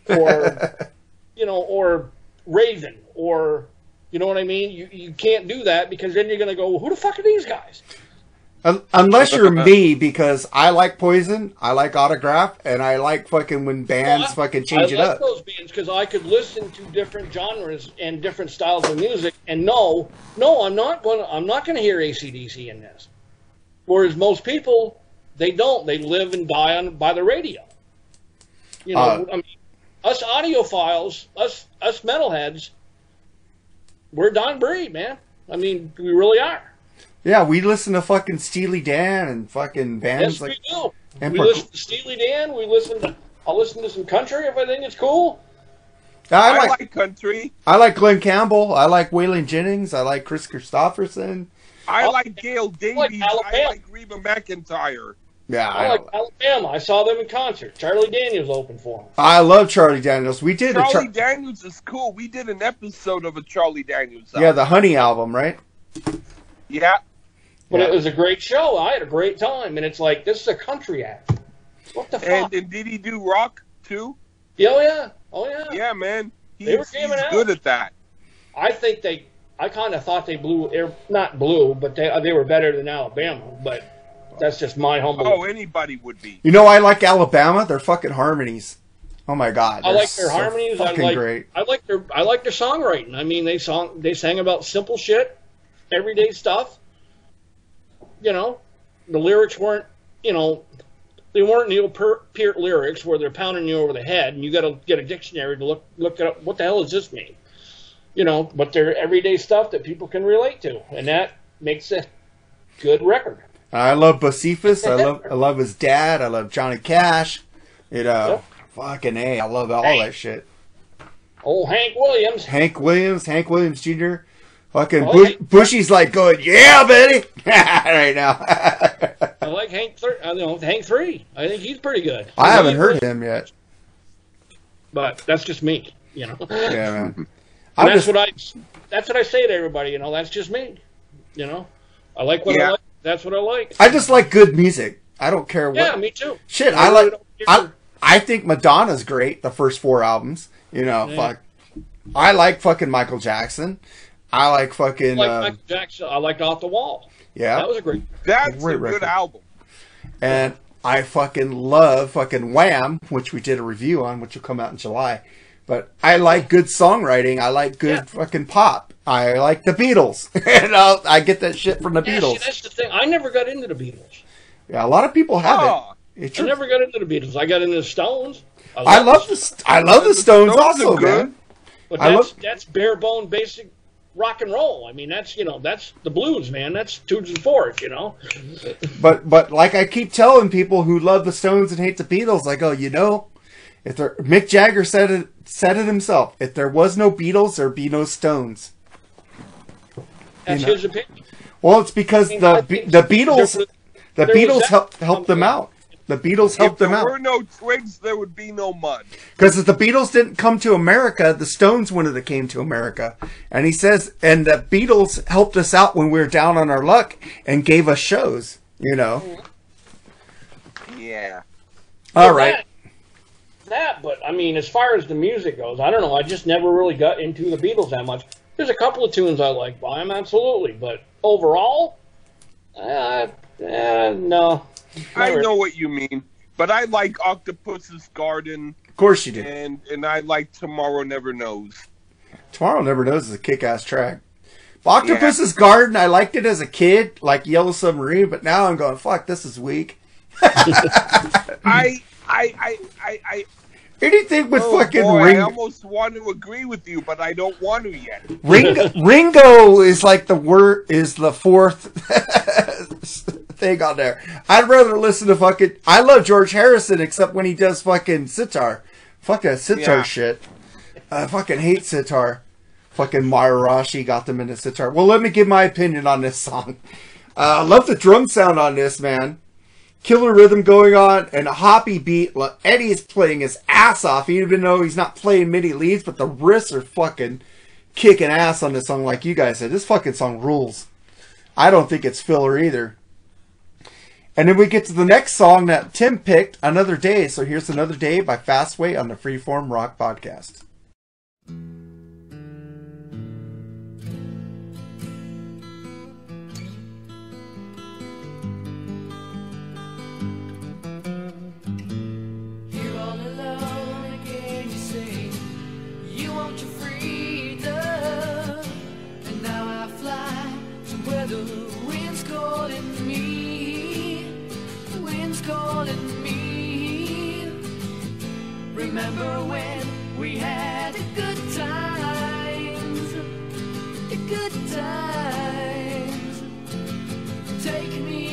or you know or Raven or you know what I mean. You you can't do that because then you're going to go, well, who the fuck are these guys? Un- unless you're me, because I like Poison, I like Autograph, and I like fucking when bands Well, I- fucking change I it like up. those bands because I could listen to different genres and different styles of music, and no, no, I'm not going. to I'm not going to hear ACDC in this. Whereas most people, they don't. They live and die on by the radio. You know, Uh, I mean, us audiophiles, us us metalheads, we're dying breed, man. I mean, we really are. Yeah, we listen to fucking Steely Dan and fucking bands Yes, like. we do. and we listen to Steely Dan. We listen to. I'll listen to some country if I think it's cool. I I like like country. I like Glen Campbell. I like Waylon Jennings. I like Kris Kristofferson. I like Gail Davies. like I like Reba McEntire. Yeah, I I, like Alabama. I saw them in concert. Charlie Daniels opened for them. I love Charlie Daniels. We did a Charlie Char- Daniels is cool. We did an episode of a Charlie Daniels. Album. yeah the Honey album, right? yeah. But Yeah. it was a great show. I had a great time. And it's like, this is a country act. What the fuck? And, and did he do rock too? Yeah, oh, yeah. Oh, yeah. Yeah, man. They were He's, out. good at that. I think they, I kind of thought they blew, air, not blew, but they, they were better than Alabama. But that's just my humble. Oh, anybody would be. You know, I like Alabama. Their fucking harmonies. Oh my god, I like their so harmonies. I Fucking like, great. I like their, I like their songwriting. I mean, they song, they sang about simple shit, everyday stuff. You know, the lyrics weren't, you know, they weren't Neil Peart lyrics where they're pounding you over the head and you got to get a dictionary to look look up what the hell does this mean. You know, but they're everyday stuff that people can relate to, and that makes a good record. I love Bocephus. I love I love his dad. I love Johnny Cash. You uh, know, Yep. fucking a. I love all that shit. Old Hank Williams. Hank Williams, Hank Williams Jr. Fucking Oh, Bush, yeah. Bushy's like going, yeah, Betty, right now. I like Hank. Thir- I know Hank Three. I think he's pretty good. I haven't He- heard him yet. but that's just me. You know. Yeah, man. That's just, what I that's what I say to everybody, you know, that's just me. You know. I like what I like. That's what I like. I just like good music. I don't care what. Yeah, me too. Shit, I I really like. I. I think Madonna's great. The first four albums, you know, Yeah. fuck. I like fucking Michael Jackson. I like I fucking like um, Michael Jackson. I liked Off the Wall. yeah, That was a great. That's Great a good album. and I fucking love fucking Wham, which we did a review on, which will come out in July. But I like good songwriting. I like good Yeah. fucking pop. I like the Beatles. and I'll, I get that shit from the Yeah, see, Beatles. that's the thing. I never got into the Beatles. Yeah, a lot of people have Oh, it. It's I never got into the Beatles. I got into the Stones. I love the st- I love the Stones, Stones also, good. man. But I that's love- that's bare bone basic rock and roll. I mean, that's you know that's the blues, man. That's twos and fours. You know. But but like I keep telling people who love the Stones and hate the Beatles, I go, oh, you know, if there Mick Jagger said it said it himself. If there was no Beatles, there'd be no Stones. That's You know. his opinion. Well, it's because I mean, the I Be- think the Beatles the Beatles helped helped them out. The Beatles helped them out. If there were no twigs, there would be no mud. Because if the Beatles didn't come to America, the Stones wouldn't have came to America. And he says, and the Beatles helped us out when we were down on our luck and gave us shows. You know. Yeah. All right. That, that, but I mean, as far as the music goes, I don't know. I just never really got into the Beatles that much. There's a couple of tunes I like by them, absolutely, but overall, uh, uh, no. I know what you mean, but I like Octopus's Garden, Of course you did. and and I like Tomorrow Never Knows. Tomorrow Never Knows is a kick-ass track. Octopus's Garden, I liked it as a kid, like Yellow Submarine, but now I'm going, fuck, this is weak. I I I I, I Anything with oh fucking boy, I almost want to agree with you, but I don't want to yet. Ringo, Ringo is like the word is the fourth thing on there. I'd rather listen to fucking. I love George Harrison except when he does fucking sitar. Fuck that sitar Yeah. shit. I fucking hate sitar. Fucking Maharishi got them into sitar. Well, let me give my opinion on this song. Uh, I love the drum sound on this, man. Killer rhythm going on and a hoppy beat. Eddie is playing his ass off, even though he's not playing many leads, but the wrists are fucking kicking ass on this song, like you guys said. This fucking song rules. I don't think it's filler either. And then we get to the next song that Tim picked, Another Day. So here's Another Day by Fastway on the Freeform Rock Podcast. Remember when we had the good times? The good times. Take me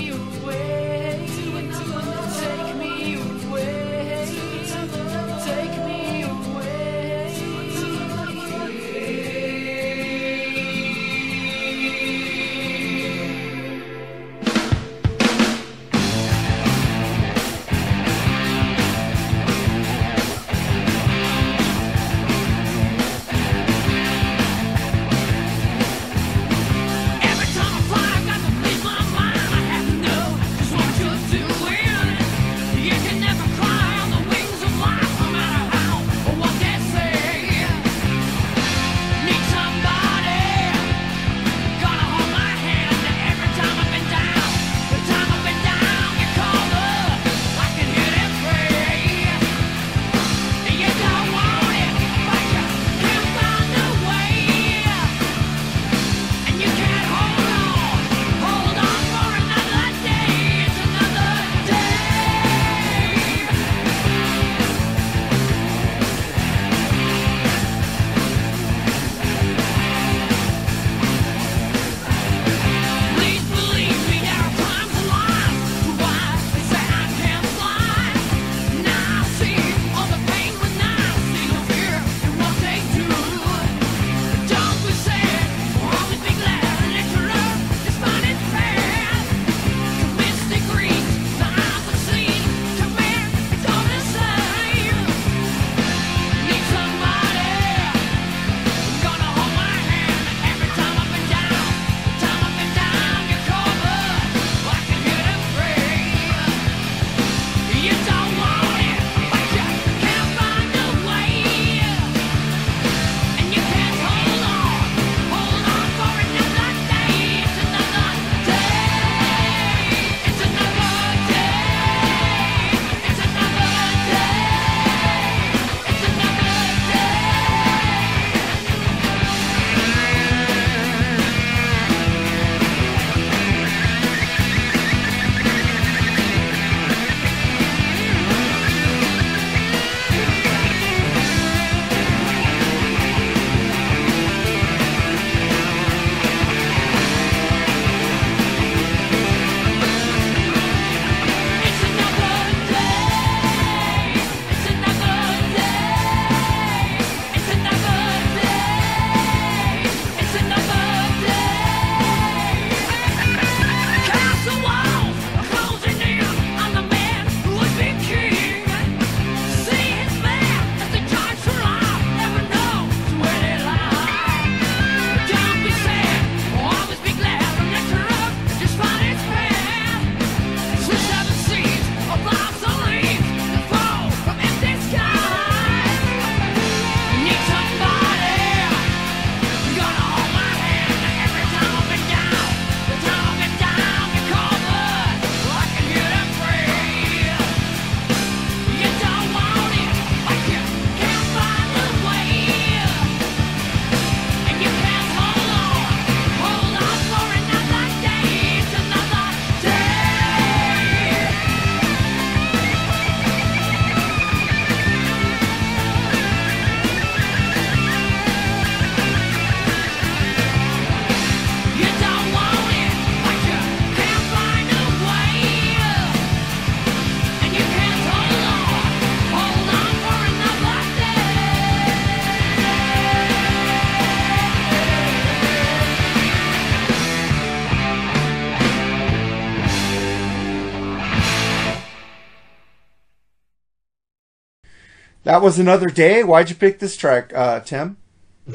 That was another day. Why'd you pick this track, uh, Tim?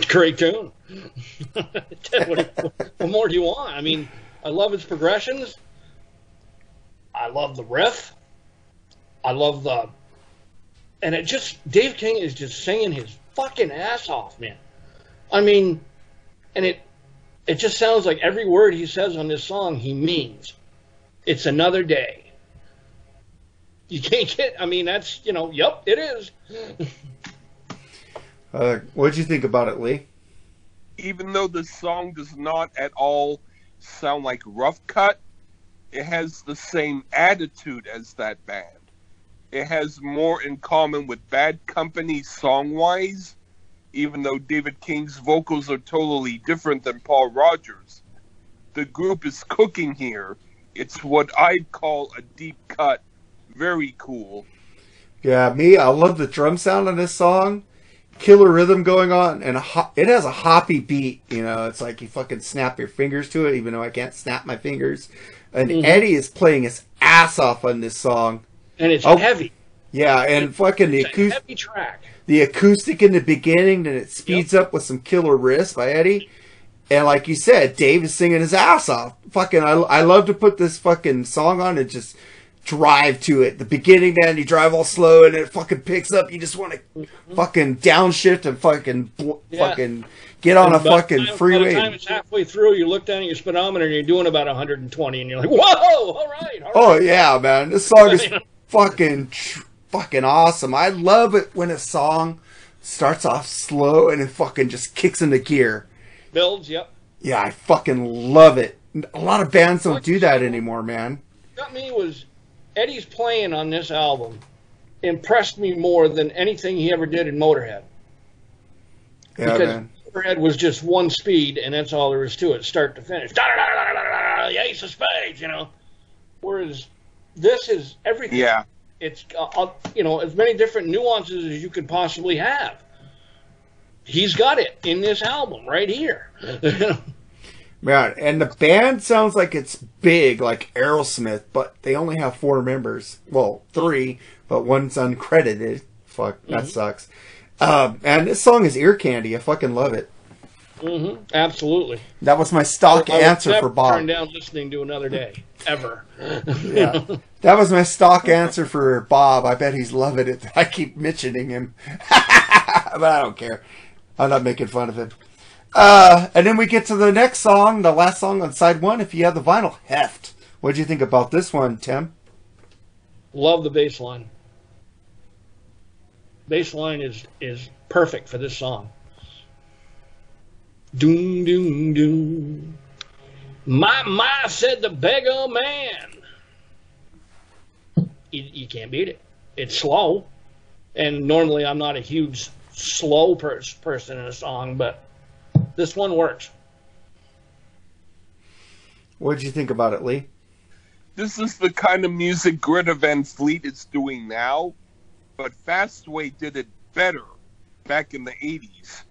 Great tune. what, what more do you want? I mean, I love its progressions. I love the riff. I love the, and it just Dave King is just singing his fucking ass off, man. I mean, and it it just sounds like every word he says on this song he means. It's another day. You can't get. I mean, that's you know. Yep, it is. Uh, what'd you think about it, Lee? even though the song does not at all sound like Rough Cut, it has the same attitude as that band. It has more in common with Bad Company song wise, even though David King's vocals are totally different than Paul Rodgers. The group is cooking here. It's what I'd call a deep cut. Very cool. Yeah, me, I love the drum sound on this song. Killer rhythm going on, and a ho- it has a hoppy beat. You know, it's like you fucking snap your fingers to it, even though I can't snap my fingers. And Mhm. Eddie is playing his ass off on this song. And it's Oh. heavy. Yeah, and fucking the acoustic, heavy track. the acoustic in the beginning, then it speeds up with some killer riffs by Eddie. And like you said, Dave is singing his ass off. Fucking, I, I love to put this fucking song on and just drive to it. The beginning, man, you drive all slow and it fucking picks up. You just want to fucking downshift and fucking, Mm-hmm. Yeah. fucking get on a And by fucking time- By the freeway. time it's halfway through, you look down at your speedometer and you're doing about 120, and you're like, "Whoa! All right, all Oh right." yeah, man, this song is fucking fucking awesome. I love it when a song starts off slow and it fucking just kicks into gear. Builds, yep. Yeah, I fucking love it. A lot of bands don't do that anymore, man. Got me was Eddie's playing on this album impressed me more than anything he ever did in Motorhead. Yeah, because man. Motorhead was just one speed, and that's all there is to it, start to finish. Da, da, da, the ace of spades, you know. Whereas this is everything. Yeah. It's uh, uh, you know as many different nuances as you could possibly have. He's got it in this album right here. Man, and the band sounds like it's big, like Aerosmith, but they only have four members. Well, three, but one's uncredited. Fuck, that sucks. Um, and this song is ear candy. I fucking love it. hmm Absolutely. That was my stock I answer for Bob. Turn down listening to another day ever. Yeah. That was my stock answer for Bob. I bet he's loving it. I keep mentioning him. but I don't care. I'm not making fun of him. Uh, and then we get to the next song, the last song on side one. If you have the vinyl, Heft. What do you think about this one, Tim? Love the bass line. Bass line is is perfect for this song. Doom doom doom. My my said the beggar man. You, you can't beat it. It's slow, and normally I'm not a huge slow pers- person in a song, but this one works. What did you think about it, Lee? This is the kind of music Greta Van Fleet is doing now, but Fastway did it better back in the 80s.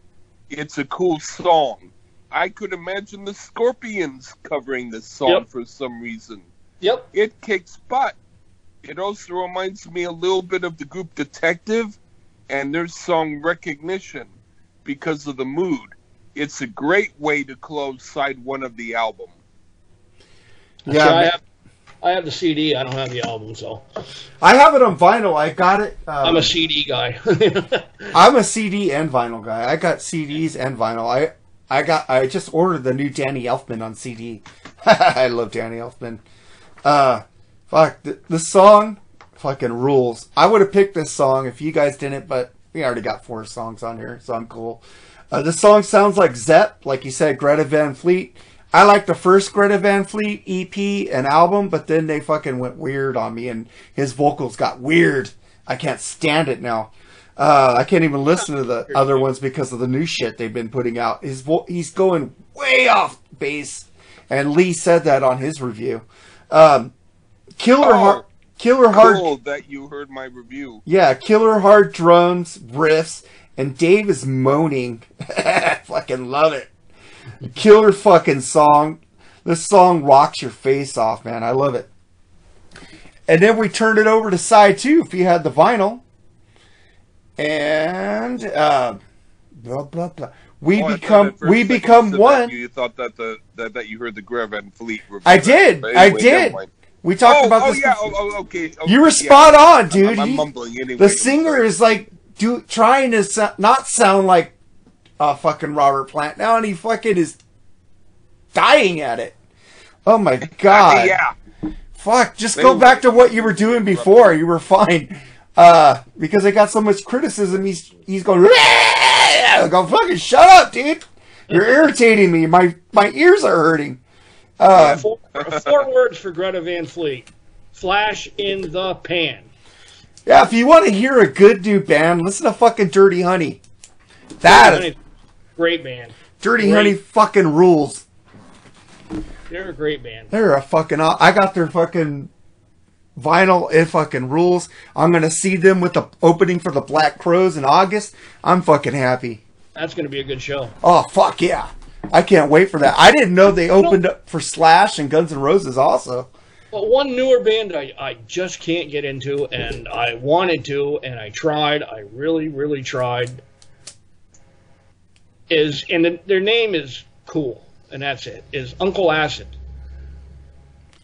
It's a cool song. I could imagine the Scorpions covering this song Yep. for some reason. Yep. It kicks butt. It also reminds me a little bit of the group Detective and their song Recognition because of the mood. It's a great way to close side one of the album. See, I have I have the CD. I don't have the album, so I have it on vinyl. I got it. Um, I'm a CD guy. I'm a CD and vinyl guy. I got CDs and vinyl. I I got I just ordered the new Danny Elfman on CD. I love Danny Elfman. Uh, fuck th- this song fucking rules. I would have picked this song if you guys didn't, but we already got four songs on here, so I'm cool. Uh, this song sounds like Zepp, like you said, Greta Van Fleet. I like the first Greta Van Fleet EP and album, but then they fucking went weird on me, and his vocals got weird. I can't stand it now. Uh, I can't even listen to the other ones because of the new shit they've been putting out. His vo- he's going way off base, and Lee said that on his review. Um, killer Oh, hard, killer hard, Cool that you heard my review. yeah, killer hard drums, riffs, and Dave is moaning. fucking love it. Killer fucking song. This song rocks your face off, man. I love it. And then we turned it over to side two if you had the vinyl. and uh, blah blah blah. We Oh, become we become one. You thought that the that, that you heard the Greta Van Fleet. review. I did. But I did. We talked oh, about oh this. yeah. Oh, oh, okay, okay. you were yeah. spot on, dude. I'm, I'm mumbling anyway. the singer is like do trying to so- not sound like uh, fucking Robert Plant now, and he fucking is dying at it. Oh my god! yeah. Fuck, just They go were- back to what you were doing before. You were fine. Uh, because I got so much criticism, he's he's going. I go fucking shut up, dude. You're irritating me. My my ears are hurting. Uh, Four, four words for Greta Van Fleet: flash in the pan. Yeah, if you want to hear a good dude band, listen to fucking Dirty Honey. That is, a great band. Dirty Great. Honey fucking rules. They're a great band. They're a fucking. I got their fucking vinyl. It fucking rules. I'm gonna see them with the opening for the Black Crowes in August. I'm fucking happy. That's going to be a good show. Oh fuck yeah! I can't wait for that. I didn't know they opened up for Slash and Guns N' Roses also. But one newer band I, I just can't get into, and I wanted to, and I tried. I really, really tried. Is and the, their name is cool, and that's it. Is Uncle Acid?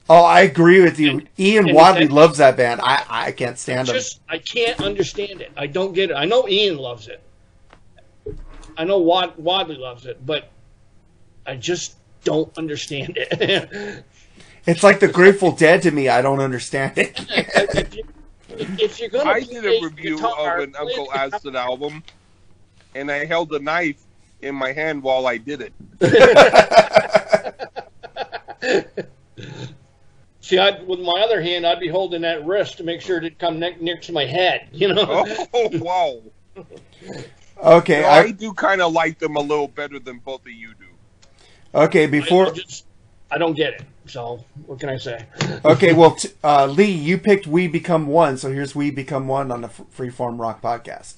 Oh, I agree with you. And- Ian and Wadley loves that band. I I can't stand. Just I can't understand it. I don't get it. I know Ian loves it. I know Wad, Wadley loves it, but I just don't understand it. It's like the Grateful Dead to me. I don't understand it. if, you, if you're gonna I did a review guitar, of an Uncle the- Acid album, and I held a knife in my hand while I did it. See, I, with my other hand, I'd be holding that wrist to make sure it didn't come ne- next to my head. You know. Oh wow! Okay, No, I I, do kind of like them a little better than both of you do. okay. I, Before just, I don't get it. So what can I say? okay, well, t- uh, Lee, you picked "We Become One," so here's "We Become One" on the F- Freeform Rock podcast.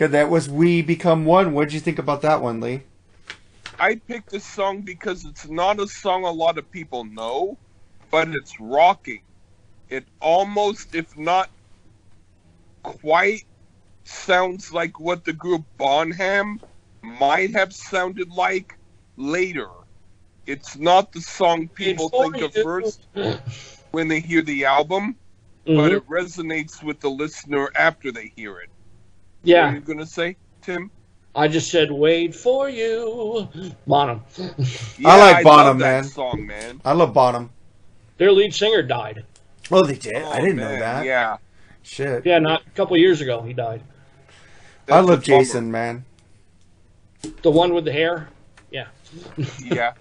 Good, that was We Become One. What did you think about that one, Lee? I picked this song because it's not a song a lot of people know, but it's rocking. It almost, if not quite, sounds like what the group Bonham might have sounded like later. It's not the song people think of first when they hear the album, but Mhm. it resonates with the listener after they hear it. What are yeah, you going to say, Tim? I just said wait for you, Bonham. Yeah, like Bonham, love man. song, man. I love Bonham. Their lead singer died. Oh, they did? Oh, I didn't know that. Yeah. Shit. Yeah, not a couple years ago he died. I love a bummer. Jason, man. The one with the hair. Yeah. Yeah.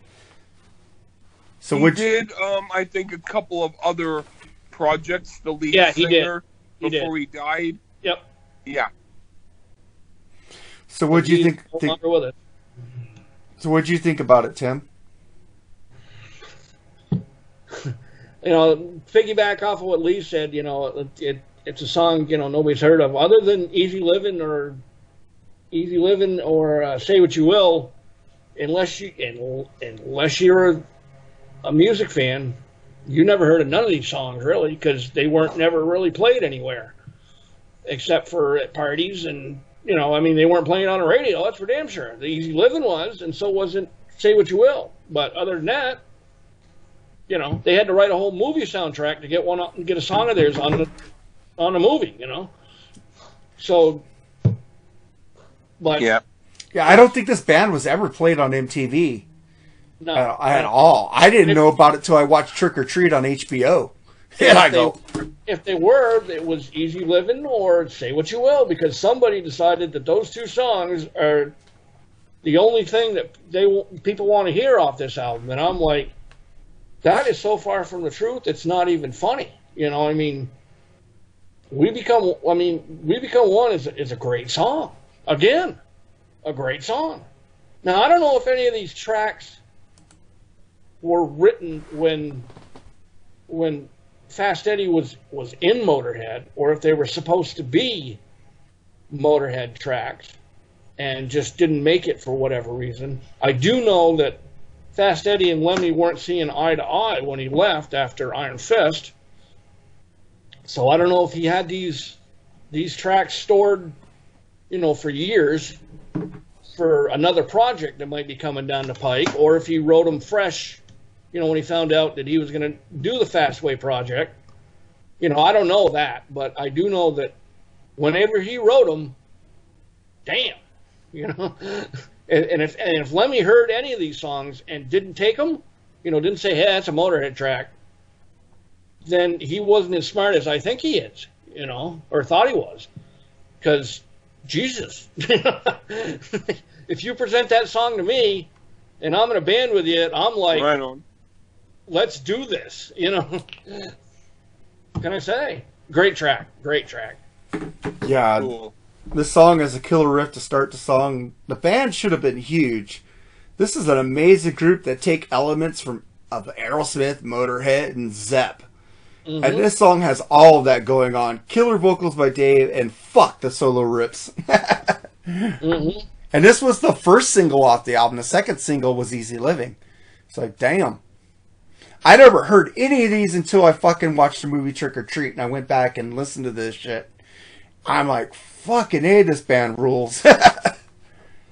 So he would did, um, I think, a couple of other projects. The lead Yeah, he did. singer He did. before he died. Yep. Yeah. So what do you think, think so what'd you think about it, Tim? you know, piggyback off of what Lee said, you know, it, it it's a song you know nobody's heard of other than Easy Living or Easy Living or uh, Say What You Will, unless you unless you're a, a music fan, you never heard of none of these songs really because they weren't never really played anywhere except for at parties and you know I mean they weren't playing on the radio that's for damn sure. The Easy Living was and so wasn't Say What You Will, but other than that you know, they had to write a whole movie soundtrack to get one up and get a song of theirs on the on the movie, you know. So, but Yeah. Yeah, I don't think this band was ever played on MTV no, at, at all. I didn't know about it till I watched Trick or Treat on HBO. And I if go, they, if they were, it was Easy Living or Say What You Will because somebody decided that those two songs are the only thing that they people want to hear off this album, and I'm like, that is so far from the truth. It's not even funny. You know, I mean, we become. I mean, we become one is is a great song. Again, a great song. Now I don't know if any of these tracks were written when when Fast Eddie was was in Motorhead, or if they were supposed to be Motorhead tracks and just didn't make it for whatever reason. I do know that Fast Eddie and Lemmy weren't seeing eye to eye when he left after Iron Fist. So I don't know if he had these these tracks stored, you know, for years for another project that might be coming down the pike, or if he wrote them fresh, you know, when he found out that he was going to do the Fastway project. You know, I don't know that, but I do know that whenever he wrote them, damn, you know. And, and if and if Lemmy heard any of these songs and didn't take them, you know, didn't say, "Hey, that's a Motorhead track," then he wasn't as smart as I think he is, you know, or thought he was, because Jesus, if you present that song to me, and I'm in a band with you, I'm like, Right on. Let's do this. You know, what can I say? Great track, great track. yeah, Cool. this song is a killer riff to start the song. The band should have been huge. This is an amazing group that take elements from of Aerosmith, Motorhead, and Zepp. Mm-hmm. And this song has all of that going on. Killer vocals by Dave, and fuck the solo rips. Mhm. And this was the first single off the album. The second single was Easy Living. It's like, damn. I never heard any of these until I fucking watched the movie Trick or Treat and I went back and listened to this shit. I'm like, fucking A, this band rules.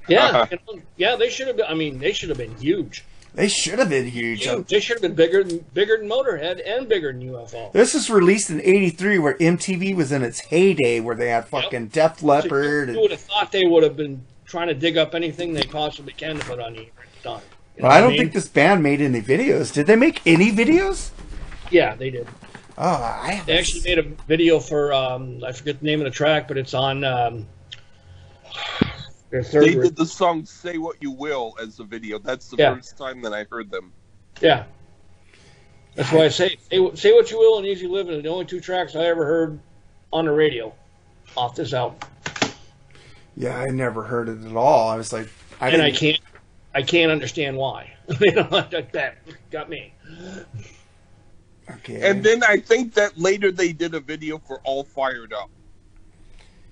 Yeah, Uh-huh. you know, yeah, they should have been. I mean, they should have been huge. they should have been huge. Huge. They should have been bigger than bigger than Motorhead and bigger than UFO. This was released in 83 where MTV was in its heyday where they had fucking Def Leppard. You And, would have thought they would have been trying to dig up anything they possibly can to put on you. Done. You know but I don't mean? think this band made any videos. Did they make any videos? Yeah, they did. Oh, I They actually made a video for um, I forget the name of the track, but it's on um, their third. They re- did the song "Say What You Will" as a video. That's the Yeah. first time that I heard them. Yeah. That's why I say, say say what you will and Easy Living are the only two tracks I ever heard on the radio off this album. Yeah, I never heard it at all. I was like, I and didn't. I can't I can't understand why. you know, that, that got me. Okay. And then I think that later they did a video for "All Fired Up."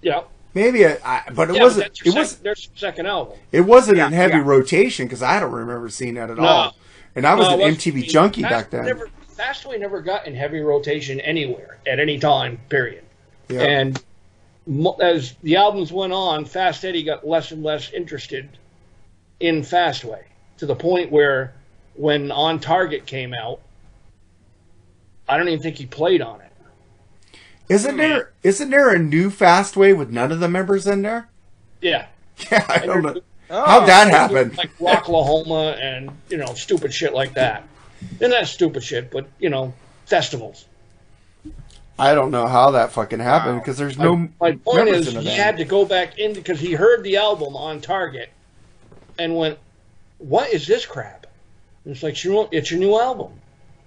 Yeah. Maybe, I, I, but it yeah, wasn't. but It their, sec- was. their second album. It wasn't Yeah, in heavy yeah. rotation because I don't remember seeing that at No. all. And I was No, an it wasn't- MTV junkie Fast- back then. Never, Fastway never got in heavy rotation anywhere at any time. Period. yeah. And mo- as the albums went on, Fast Eddie got less and less interested in Fastway to the point where when On Target came out, I don't even think he played on it. isn't there? Isn't there a new Fastway with none of the members in there? Yeah. Yeah, I don't know. Oh, How'd that happen? Like Rocklahoma and, you know, stupid shit like that. And that's stupid shit, but, you know, festivals. I don't know how that fucking happened because there's no my, my point is, he had to go back in because he heard the album on Target and went, "What is this crap?" And it's like, "You- "It's your new album."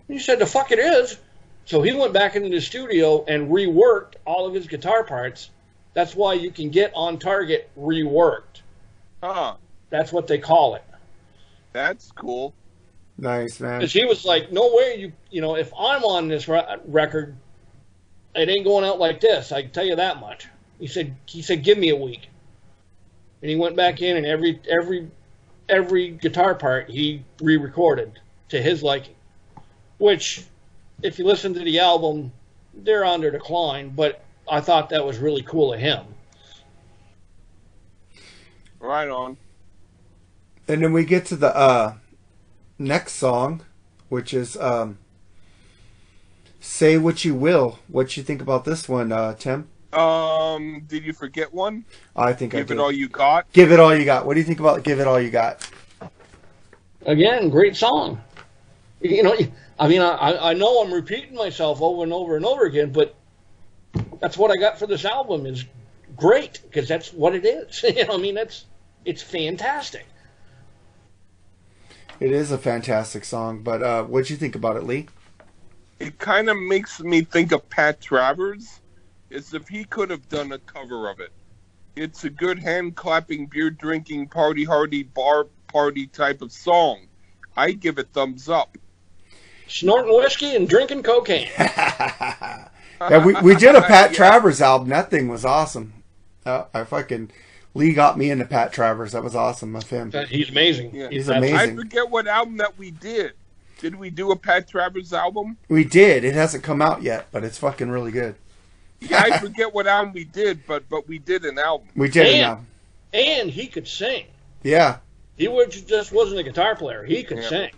And he said, "The fuck it is." So he went back into the studio and reworked all of his guitar parts. That's why you can get on Target reworked. Huh. That's what they call it. That's cool. Nice man. Because he was like, "No way, you you know, if I'm on this re- record, it ain't going out like this. I can tell you that much." He said, "He said, give me a week." And he went back in, and every every every guitar part he re-recorded to his liking. Which, if you listen to the album, they're on their decline. But I thought that was really cool of him. Right on. And then we get to the uh, next song, which is um, "Say What You Will." What you think about this one, uh, Tim? Um, did you forget one? I think I Give did. it all you got. Give it all you got. What do you think about "Give It All You Got"? Again, great song. You know, I mean, I, I know I'm repeating myself over and over and over again, but that's what I got for this album is great because that's what it is. you know, I mean, that's it's fantastic. It is a fantastic song, but uh, what'd you think about it, Lee? It kind of makes me think of Pat Travers, as if he could have done a cover of it. It's a good hand clapping, beer drinking, party hardy, bar party type of song. I give it thumbs up. Snorting whiskey and drinking cocaine. Yeah, we, we did a Pat Yeah. Travers album. That thing was awesome. Uh, I fucking Lee got me into Pat Travers. That was awesome of him. He's amazing. Yeah. He's amazing. I forget what album that we did. Did we do a Pat Travers album? We did. It hasn't come out yet, but it's fucking really good. Yeah, I forget what album we did, but but we did an album. We did it And- now. And he could sing. Yeah. He was, just wasn't a guitar player. He could Yeah. sing.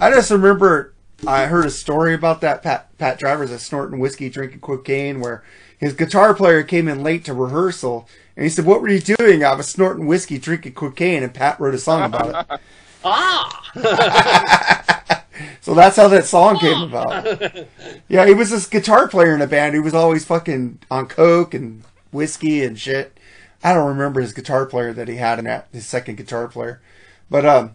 I just remember I heard a story about that Pat Pat Travers that's snorting whiskey, drinking cocaine, where his guitar player came in late to rehearsal, and he said, "What were you doing?" I was snorting whiskey, drinking cocaine, and Pat wrote a song about it. Ah! So that's how that song came about. Yeah, he was this guitar player in a band who was always fucking on coke and whiskey and shit. I don't remember his guitar player that he had in that his second guitar player, but um,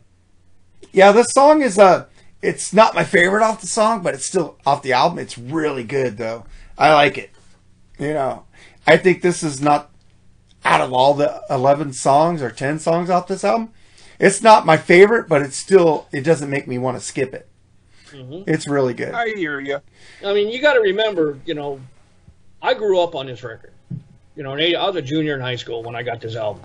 yeah, this song is uh, it's not my favorite off the song, but it's still off the album. It's really good though. I like it. You know, I think this is not out of all the eleven songs or ten songs off this album. It's not my favorite, but it's still it doesn't make me want to skip it. Mm-hmm. It's really good. I hear you. I mean, you got to remember, you know, I grew up on this record. You know, I was a junior in high school when I got this album.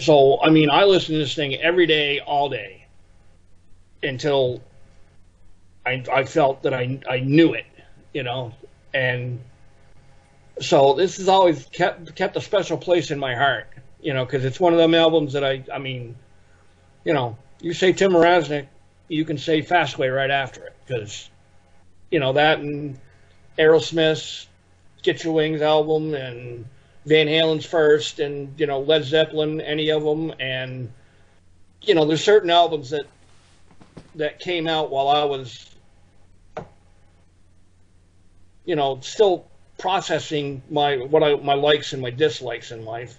So, I mean, I listened to this thing every day, all day, until I, I felt that I, I knew it, you know, and so this has always kept kept a special place in my heart, you know, because it's one of them albums that I, I mean, you know, you say Tim Raznick, you can say Fastway right after it, because you know that and Aerosmith's Get Your Wings album and Van Halen's first and you know Led Zeppelin any of them and you know there's certain albums that that came out while I was you know still processing my what I my likes and my dislikes in life.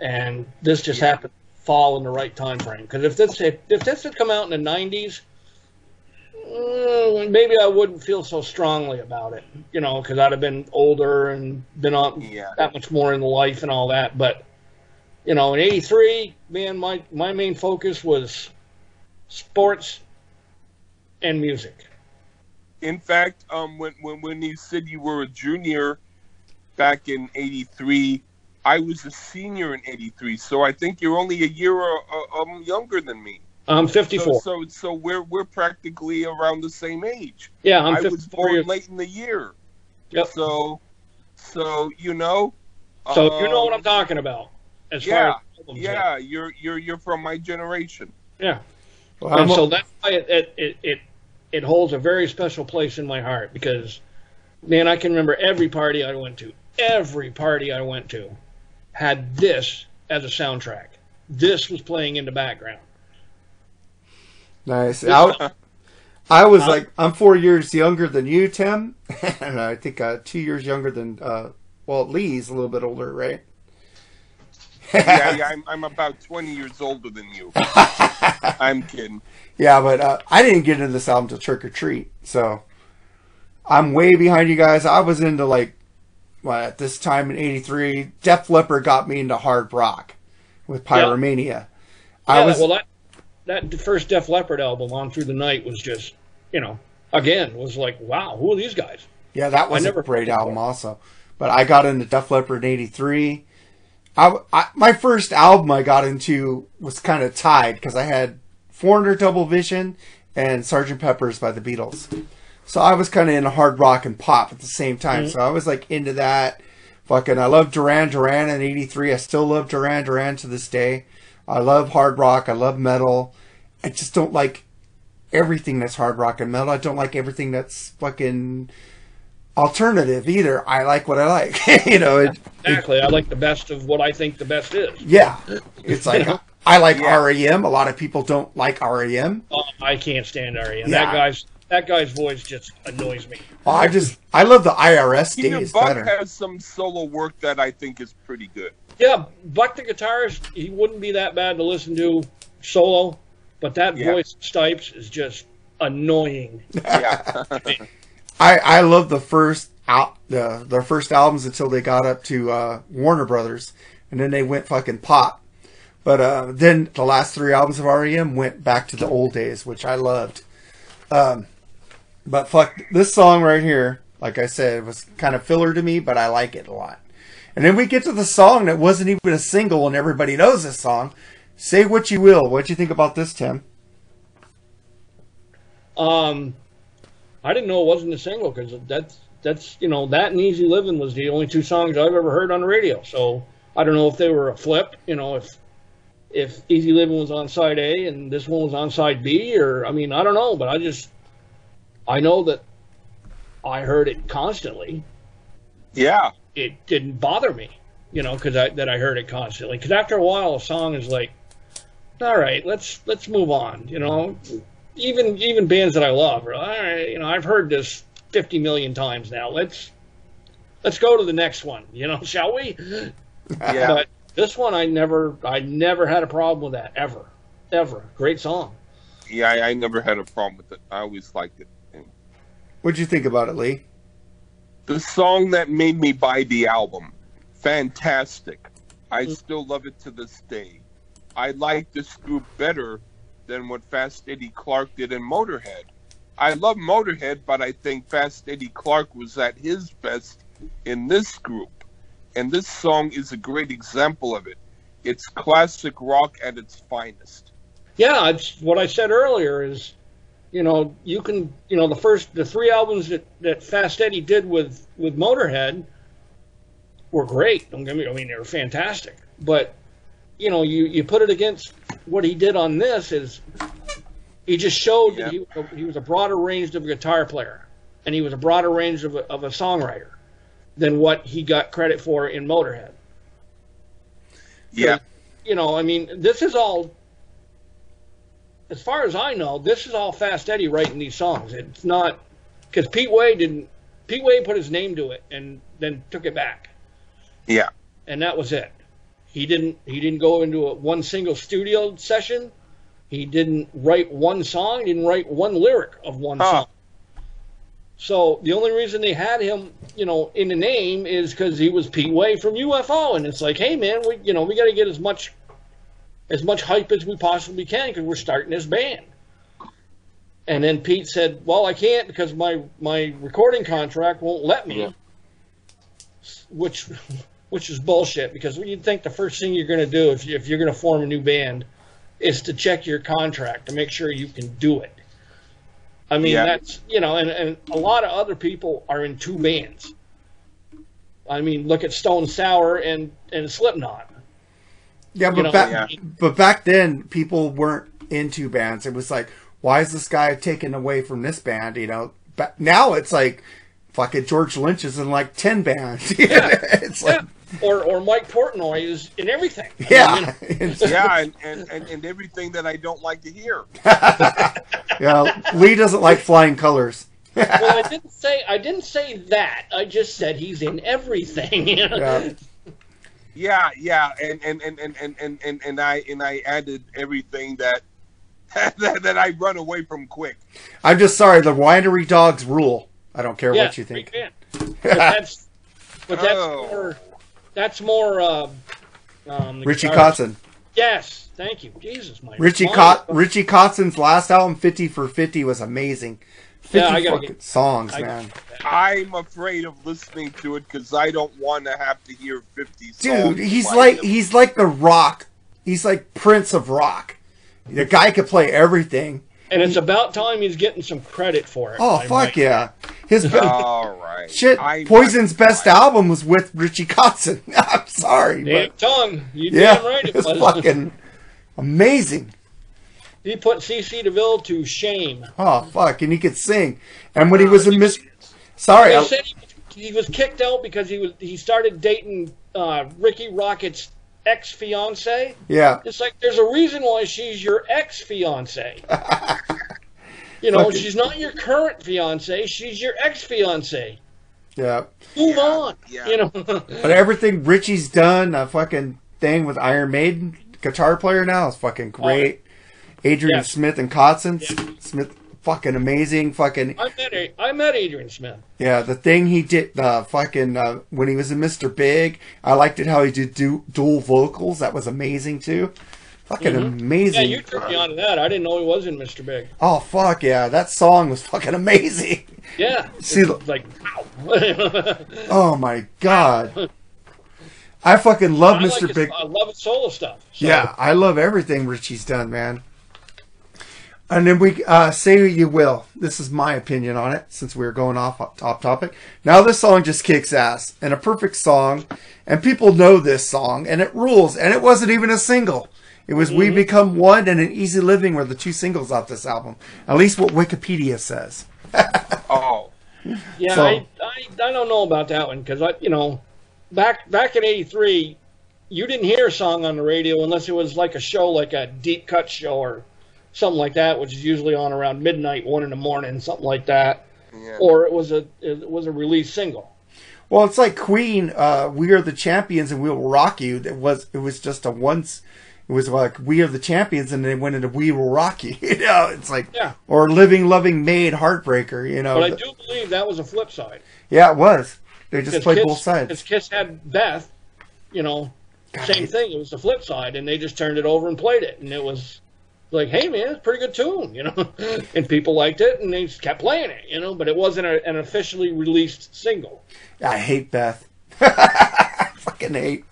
And this just happened to fall in the right time frame because if this had, if this had come out in the 90s Mm, maybe I wouldn't feel so strongly about it, you know, because I'd have been older and been on Yeah. that much more in life and all that. But you know, in '83, man, my my main focus was sports and music. In fact, um, when when when you said you were a junior back in '83, I was a senior in '83, so I think you're only a year or, uh, um, younger than me. I'm So, 54. so, so we're we're practically around the same age. yeah, I'm I was born years. late in the year. Yep. So, so you know. So you know what I'm um, talking about. As Yeah, far as albums go. Yeah, you're you're you're from my generation. Yeah. Well, I'm and a- so that's why it, it, it, it, it holds a very special place in my heart because, man, I can remember every party I went to. Every party I went to had this as a soundtrack. This was playing in the background. Nice. I, I was like, I'm four years younger than you, Tim, and I think uh, two years younger than, uh, well, Lee's a little bit older, right? yeah, yeah, I'm I'm about 20 years older than you. I'm kidding. Yeah, but uh, I didn't get into this album till Trick or Treat, so I'm way behind you guys. I was into like, well, at this time in '83, Def Leppard got me into hard rock with Pyromania. I Yeah, was well, that that first Def Leppard album, On Through the Night, was just, you know, again, was like, wow, who are these guys? Yeah, that was I never a great album also. But I got into Def Leppard in '83. I, I, my first album I got into was kind of tied because I had Foreigner Double Vision and Sgt. Pepper's by the Beatles. So I was kind of into hard rock and pop at the same time. Mm-hmm. So I was like into that. Fucking, I love Duran Duran in '83. I still love Duran Duran to this day. I love hard rock. I love metal. I just don't like everything that's hard rock and metal. I don't like everything that's fucking alternative either. I like what I like. you know, it, it- Exactly. I like the best of what I think the best is. yeah. It's like I like Yeah. REM. A lot of people don't like REM. Oh, I can't stand REM. Yeah. That guy's that guy's voice just annoys me. I just I love the IRS Peter days Buck better. has some solo work that I think is pretty good. Yeah, Buck the guitarist, he wouldn't be that bad to listen to solo, but that Yeah. voice Stipes is just annoying. Yeah, I I love the first out the their first albums until they got up to uh, Warner Brothers, and then they went fucking pop. But uh, then the last three albums of REM went back to the old days, which I loved. Um, but fuck this song right here, like I said, it was kind of filler to me, but I like it a lot. And then we get to the song that wasn't even a single, and everybody knows this song. Say what you will. What do you think about this, Tim? Um, I didn't know it wasn't a single because that's that's you know that and Easy Living was the only two songs I've ever heard on the radio. So I don't know if they were a flip. You know if if Easy Living was on side A and this one was on side B, or I mean I don't know, but I just I know that I heard it constantly. yeah, It didn't bother me, you know, because I that I heard it constantly. Because after a while, a song is like, all right, let's let's move on. You know, even even bands that I love are all right. You know, I've heard this fifty million times now. Let's let's go to the next one. You know, shall we? yeah. But this one, I never I never had a problem with that ever, ever. Great song. yeah, I, I never had a problem with it. I always liked it. What'd you think about it, Lee? The song that made me buy the album, fantastic. I mm. still love it to this day. I like this group better than what Fast Eddie Clarke did in Motorhead. I love Motorhead, but I think Fast Eddie Clarke was at his best in this group. And this song is a great example of it. It's classic rock at its finest. Yeah, it's what I said earlier is, you know, you can, you know, the first, the three albums that, that Fast Eddie did with, with Motorhead were great. Don't get me, I mean, they were fantastic. But, you know, you, you put it against what he did on this is he just showed that he, he was a broader range of a guitar player and he was a broader range of a, of a songwriter than what he got credit for in Motorhead Yeah. you know, I mean, this is all, as far as I know, this is all Fast Eddie writing these songs. It's not because Pete Way didn't. Pete Way put his name to it and then took it back, Yeah. and that was it. He didn't. He didn't go into a, one single studio session. He didn't write one song. He didn't write one lyric of one Huh. song. So the only reason they had him, you know, in the name is because he was Pete Way from UFO, and it's like, hey man, we, you know, we got to get as much, as much hype as we possibly can because we're starting this band. And then Pete said, well, I can't because my my recording contract won't let me. Yeah. Which, which is bullshit because you'd think the first thing you're going to do if, you, if you're going to form a new band is to check your contract to make sure you can do it. I mean, Yeah. that's, you know, and, and a lot of other people are in two bands. I mean, look at Stone Sour and, and Slipknot. Yeah, but You know, back yeah. but back then people weren't into bands. It was like, why is this guy taken away from this band? You know, but now it's like, fucking George Lynch is in like ten bands. Yeah. it's like, Or, or Mike Portnoy is in everything. I mean, yeah, It's- Yeah, and, and, and, and everything that I don't like to hear. yeah. Lee doesn't like flying colors. well, I didn't say I didn't say that. I just said he's in everything. you know? Yeah. Yeah, yeah, and and and and and and, and, and I and I added everything that, that that I run away from quick. I'm just sorry. The winery dogs rule. I don't care Yeah, what you think. we. But that's but that's Oh. more that's more uh, um, Richie guitarist- Kotzen. Yes, thank you, Jesus, my Richie mind- Cot Richie Kotzen's last album, Fifty for Fifty, was amazing. Fifty Yeah, I gotta fucking get- songs, I- man. I'm afraid of listening to it because I don't want to have to hear 50 songs. Dude, he's like him. he's like the rock. He's like Prince of Rock. The guy could play everything. And it's about time he's getting some credit for it. Oh I fuck might- yeah! His be- All right. shit. I Poison's might- best album was with Richie Kotzen. I'm sorry, Damn but tongue. You yeah, damn right it it's was. fucking amazing. He put CC DeVille to shame. Oh fuck, and he could sing. And when he was in Miss, sorry, They I- said he, he was kicked out because he was he started dating uh, Rikki Rockett's ex fiance. yeah, It's like there's a reason why she's your ex fiance. you know, Fucking- she's not your current fiance. She's your ex fiance. yeah. Move on. yeah. You know. But everything Richie's done, a fucking thing with Iron Maiden guitar player now is fucking great. Adrian Yeah. Smith and Kotzen, Smith, fucking amazing. Fucking I met I met Adrian Smith. yeah, the thing he did, the fucking uh, when he was in Mr. Big, I liked it how he did du- dual vocals. That was amazing too. Fucking Mm-hmm. Yeah, amazing. you took me on to that. I didn't know he was in Mr. Big. oh fuck yeah, that song was fucking amazing. Yeah. See, like wow. Oh my god. I fucking love I like Mr. his- Big. I love his solo stuff. So, Yeah, I love everything Richie's done, man. And then we uh, say you will. This is my opinion on it, since we were going off off topic. Now this song just kicks ass, and a perfect song, and people know this song, and it rules. And it wasn't even a single. It was "We Become One" and "An Easy Living" were the two singles off this album. At least what Wikipedia says. Oh, Yeah, So- I, I I don't know about that one because I you know back back in '83, you didn't hear a song on the radio unless it was like a show like a deep cut show or something like that, which is usually on around midnight, one in the morning, something like that, yeah. or it was a it was a release single. Well, it's like Queen. Uh, we are the champions, and we will rock you. It was it was just a once. It was like we are the champions, and then it went into we will rock you. You know, it's like Yeah. or living, loving, maid, heartbreaker. You know, But I do believe that was a flip side. yeah, it was. They just played Kiss- both 'cause sides. Kiss had Beth, you know, God, same I- thing. It was the flip side, and they just turned it over and played it, and it was like, hey man, it's a pretty good tune, you know, and people liked it, and they just kept playing it, you know, but it wasn't a, an officially released single. I hate Beth. I fucking hate.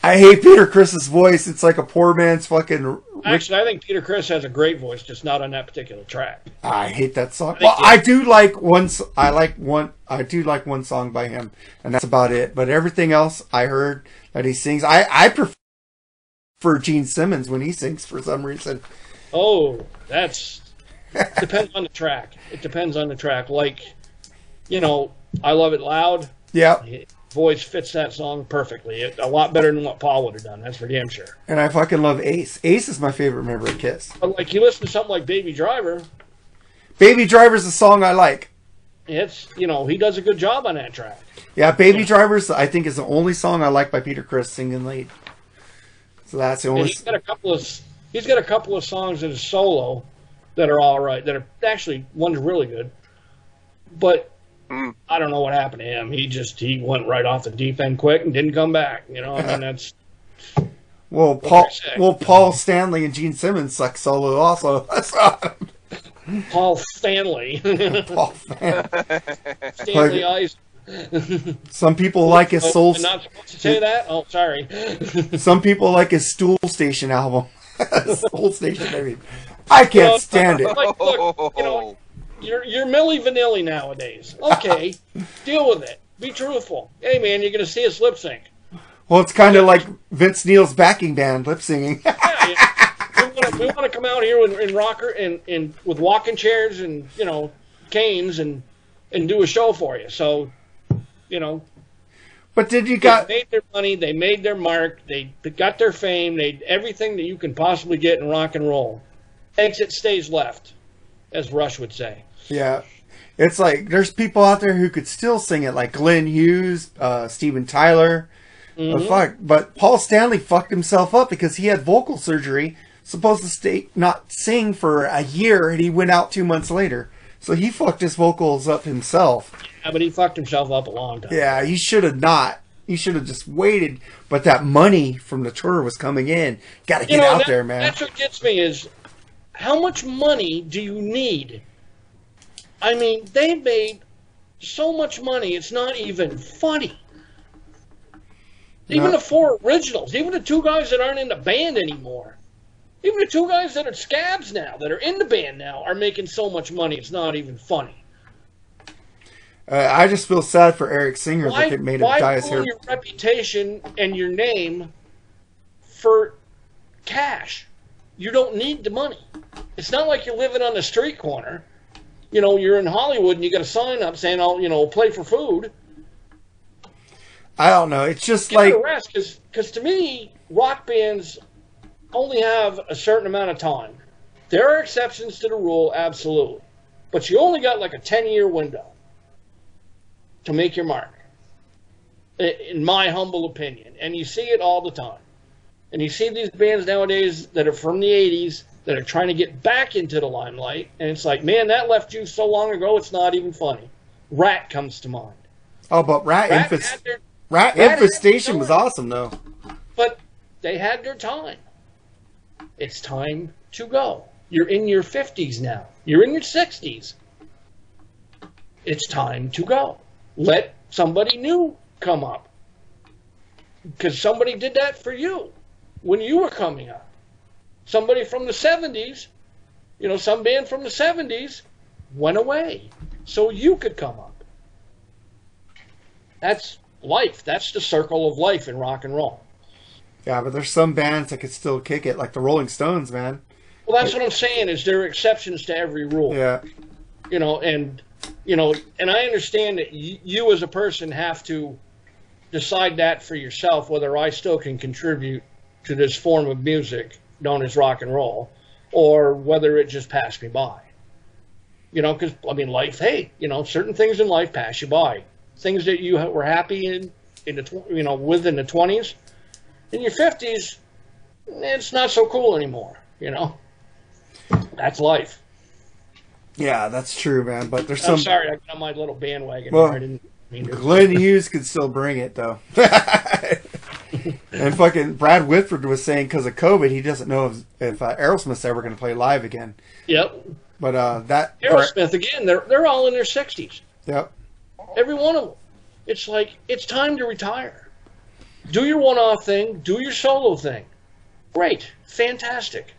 I hate Peter Criss's voice. It's like a poor man's fucking. Actually, I think Peter Criss has a great voice, just not on that particular track. I hate that song. think Well, it- I do like one. s- I like one. I do like one song by him, and that's about it. But everything else I heard that he sings, I I prefer Gene Simmons when he sings for some reason. Oh, that's depends on the track. It depends on the track. Like, you know, I love it loud. Yeah, voice fits that song perfectly. It, a lot better than what Paul would have done. That's for damn sure. and I fucking love Ace. Ace is my favorite member of Kiss. But like, you listen to something like Baby Driver. Baby Driver's a song I like. It's you know he does a good job on that track. Yeah, Baby Drivers I think is the only song I like by Peter Criss singing lead. So that's the And only. he's got a couple of he's got a couple of songs in his solo that are all right. That are actually one's really good, but Mm. I don't know what happened to him. He just he went right off the deep end quick and didn't come back. You know, I mean that's Well, Paul. can I say? Well, Paul Stanley and Gene Simmons suck solo also. Paul Stanley, Paul. Stanley Eyes. Some people like his Oh, soul. I'm not supposed to say that. Oh, sorry. Some people like his Stool Station album. Stool Station, I mean, I can't stand it. Like, look, you know, you're you're Milli Vanilli nowadays. Okay, deal with it. Be truthful. Hey, man, you're gonna see us lip sync. Well, it's kind of like Vince Neil's backing band lip singing. Yeah, we want to come out here in, in rocker and, and with walking chairs and you know canes and and do a show for you. So, you know, but did you they made their money, they made their mark, they, they got their fame, they everything that you can possibly get in rock and roll. Exit stays left, as Rush would say. Yeah, it's like there's people out there who could still sing it, like Glenn Hughes, uh, Steven Tyler. Uh, fuck, but Paul Stanley fucked himself up because he had vocal surgery, supposed to stay not sing for a year, and he went out two months later. So he fucked his vocals up himself. Yeah, but he fucked himself up a long time. Yeah, he should have not. He should have just waited. But that money from the tour was coming in. Got to get know, out that- there, man. That's what gets me is how much money do you need? I mean, they made so much money, it's not even funny. Even No. the four originals, even the two guys that aren't in the band anymore, even the two guys that are scabs now, that are in the band now, are making so much money, it's not even funny. Uh, I just feel sad for Eric Singer Why, that they made him dye his hair. your reputation and your name for cash? You don't need the money. It's not like you're living on the street corner. You know, you're in Hollywood and you got a sign up saying, "I'll, you know, play for food." I don't know. It's just Give like it because to me, rock bands only have a certain amount of time. There are exceptions to the rule, absolutely, but you only got like a ten-year window to make your mark, in my humble opinion. And you see it all the time. And you see these bands nowadays that are from the '80s that are trying to get back into the limelight, and it's like, man, that left you so long ago, it's not even funny. Ratt comes to mind. oh, but Ratt, Ratt Infest- their Ratt, Ratt Infestation was awesome though. but they had their time. It's time to go. You're in your 50s now. You're in your 60s. It's time to go. Let somebody new come up. Because somebody did that for you when you were coming up. Somebody from the 70s, you know, some band from the 70s went away so you could come up. That's life. That's the circle of life in rock and roll. Yeah, but there's some bands that could still kick it, like the Rolling Stones, man. Well, that's what I'm saying. Is there are exceptions to every rule? Yeah, You know, and you know, and I understand that y- you as a person have to decide that for yourself whether I still can contribute to this form of music known as rock and roll, or whether it just passed me by. You know, because I mean, life. Hey, you know, certain things in life pass you by. Things that you ha- were happy in in the tw- you know within the 20s, in your 50s, it's not so cool anymore. You know, that's life. yeah, that's true, man. But there's I'm some. sorry, I got on my little bandwagon. Well. I didn't mean to. Glenn Hughes could still bring it though. and fucking Brad Whitford was saying because of COVID, he doesn't know if, if uh, Aerosmith's ever going to play live again. Yep. But uh, that. or- Aerosmith again. They're they're all in their 60s. yep. Every one of them. It's like it's time to retire. Do your one-off thing. Do your solo thing. Great, fantastic.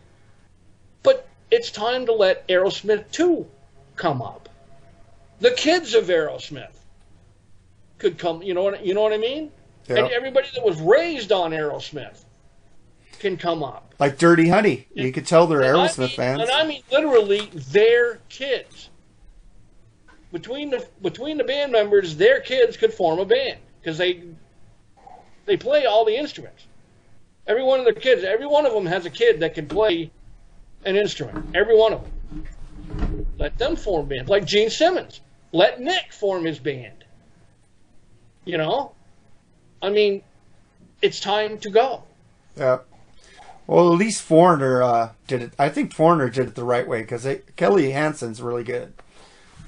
But it's time to let Aerosmith 2 come up. The kids of Aerosmith could come. You know what you know what I mean? And everybody that was raised on Aerosmith can come up. Like Dirty Honey, you could tell they're And I Aerosmith mean- fans. And I mean literally their kids. Between the between the band members, their kids could form a band because they they play all the instruments. Every one of their kids, every one of them has a kid that can play an instrument. Every one of them. Let them form bands. Like Gene Simmons. Let Nick form his band. You know? I mean, it's time to go. Yeah. Well, at least Foreigner uh, did it. I think Foreigner did it the right way because Kelly Hansen's really good.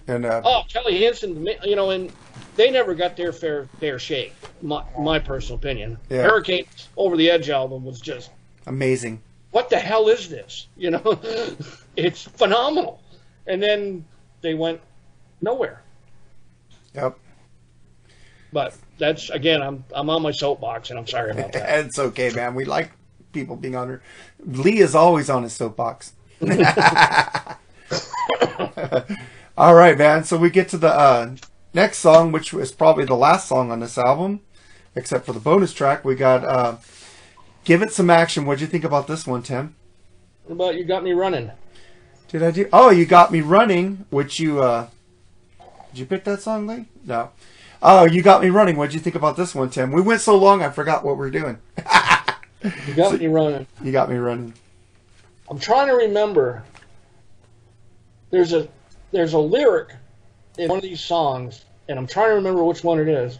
And uh, Oh, Kelly Hansen, you know, and they never got their fair fair shake. My my personal opinion. Yeah. Hurricanes Over the Edge album was just amazing. what the hell is this? You know, it's phenomenal. And then they went nowhere. Yep. But that's again, I'm I'm on my soapbox, and I'm sorry about that. it's okay, man. We like people being on her. Lee is always on his soapbox. All right, man. So we get to the uh, next song, which is probably the last song on this album, except for the bonus track. We got uh, "Give It Some Action." What'd you think about this one, Tim? What about you got me running? Did I do? Oh, you got me running. Which you? uh Did you pick that song, Lee? No. Oh, you got me running. What'd you think about this one, Tim? We went so long, I forgot what we're doing. You got me running. You got me running. I'm trying to remember. There's a there's a lyric in one of these songs, and I'm trying to remember which one it is.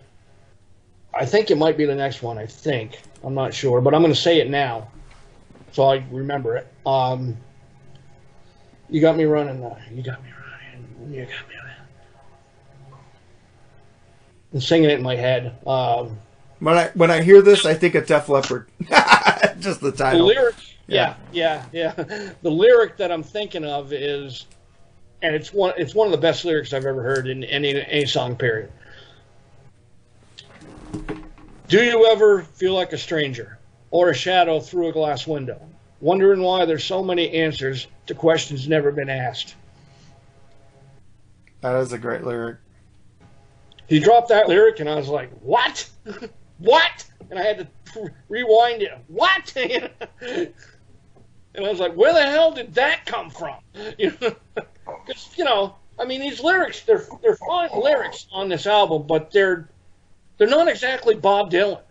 I think it might be the next one. I think I'm not sure, but I'm going to say it now, so I remember it. Um, you got me running. Uh, you got me running. You got me running. I'm singing it in my head. Um, When I when I hear this, I think of Def Leppard. Just the title. the lyric yeah yeah yeah the lyric that i'm thinking of is and it's one it's one of the best lyrics i've ever heard in any any song period. Do you ever feel like a stranger or a shadow through a glass window wondering why there's so many answers to questions never been asked? That is a great lyric. he dropped that lyric and i was like what? What? And i had to rewind it. What? And i was like where the hell did that come from? You know because you know i mean these lyrics they're they're fine lyrics on this album but they're they're not exactly bob dylan.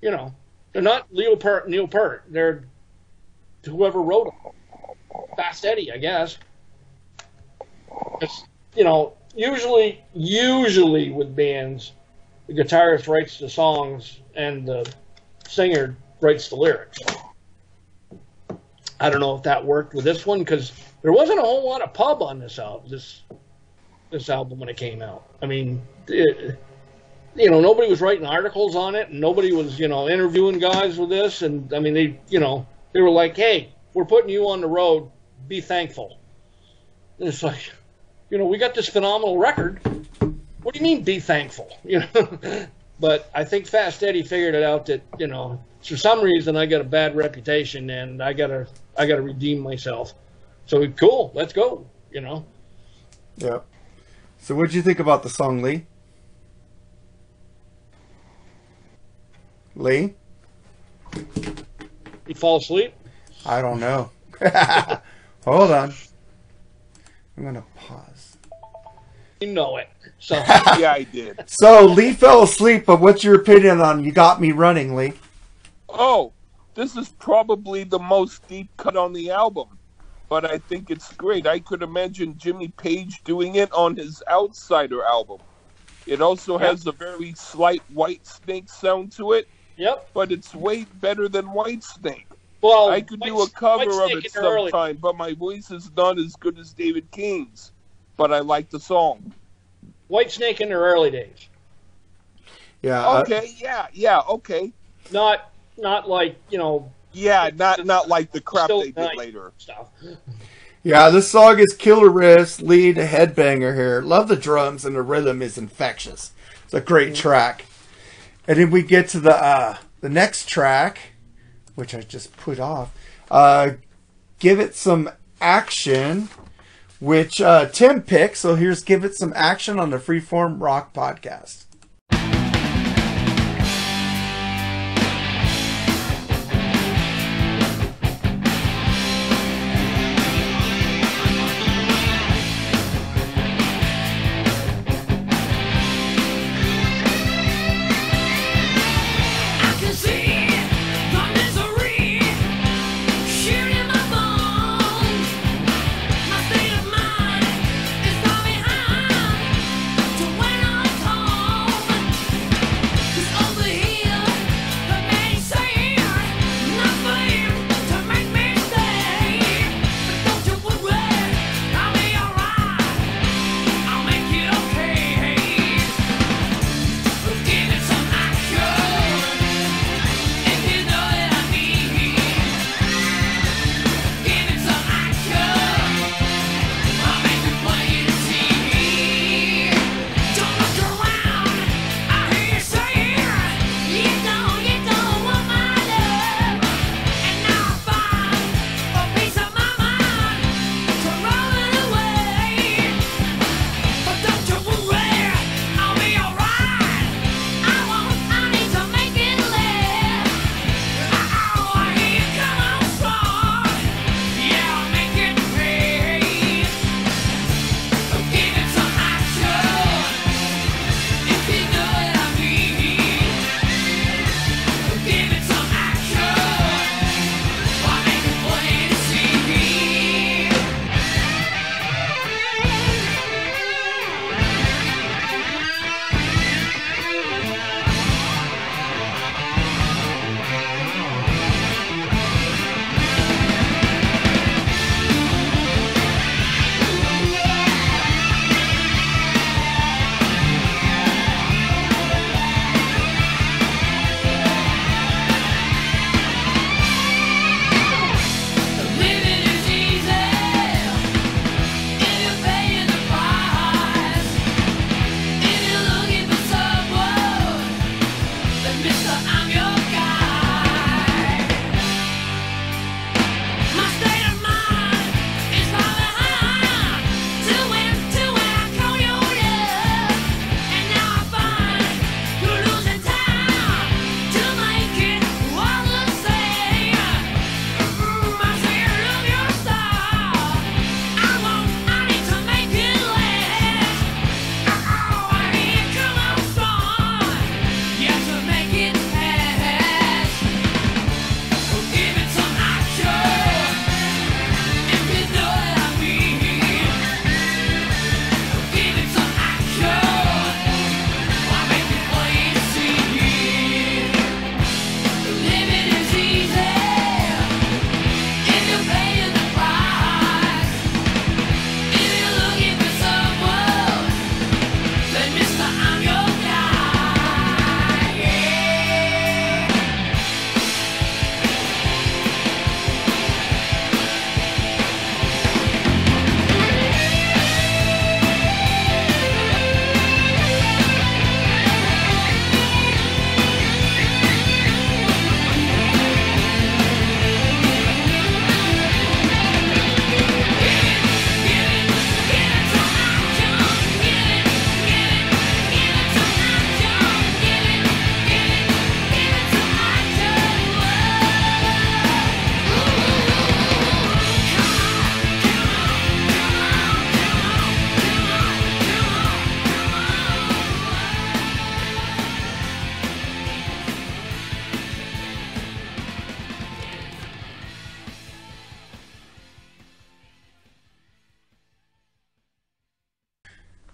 You know they're not leo Peart, neil peart. They're whoever wrote them fast eddie i guess. It's, you know usually usually with bands the guitarist writes the songs and the singer writes the lyrics. I don't know if that worked with this one because there wasn't a whole lot of pub on this album. This this album when it came out. I mean, it, you know, nobody was writing articles on it, and nobody was you know interviewing guys with this. And I mean, they you know they were like, "Hey, we're putting you on the road. Be thankful." And it's like, you know, we got this phenomenal record what do you mean be thankful you know but i think fast eddie figured it out that you know for some reason i got a bad reputation and i gotta i gotta redeem myself so cool let's go you know Yep. So what'd you think about the song, Lee? Lee? you fall asleep I don't know. Hold on. I'm gonna pause. you know it so yeah, I did. So Lee fell asleep, but what's your opinion on "You Got Me Running", Lee? Oh, this is probably the most deep cut on the album, but I think it's great. I could imagine Jimmy Page doing it on his Outrider album. It also has a very slight White Snake sound to it, yep but it's way better than White Snake. well I could do a cover of it in the early- sometime, but my voice is not as good as David King's. But I like the song. white snake in their early days Yeah. uh, Okay, yeah, yeah, okay. not not like you know Yeah, not not like the crap they did nice. later. stuff yeah. This song is killer riffs, lead headbanger here. Love the drums and the rhythm is infectious. It's a great track. And then we get to the uh, the next track, which I just put off. Uh, give it some action, which uh, Tim picked. So here's give it some action on the Freeform Rock podcast.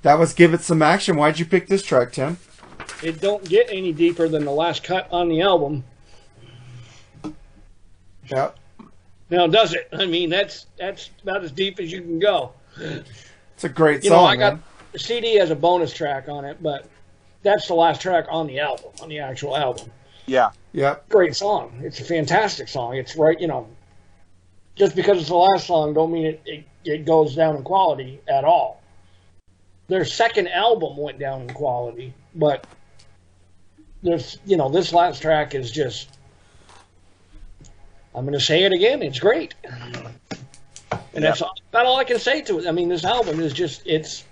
That was Give It Some Action. Why'd you pick this track, Tim? It don't get any deeper than the last cut on the album. Yep. Now, does it? I mean, that's that's about as deep as you can go. It's a great You song, know, I got the CD has a bonus track on it, but that's the last track on the album, on the actual album. Yeah. Yep. Great song. It's a fantastic song. It's right, you know, just because it's the last song don't mean it, it, it goes down in quality at all. Their second album went down in quality, but there's, you know, this last track is just, I'm going to say it again, it's great. And that's about all I can say to it. I mean, this album is just, it's,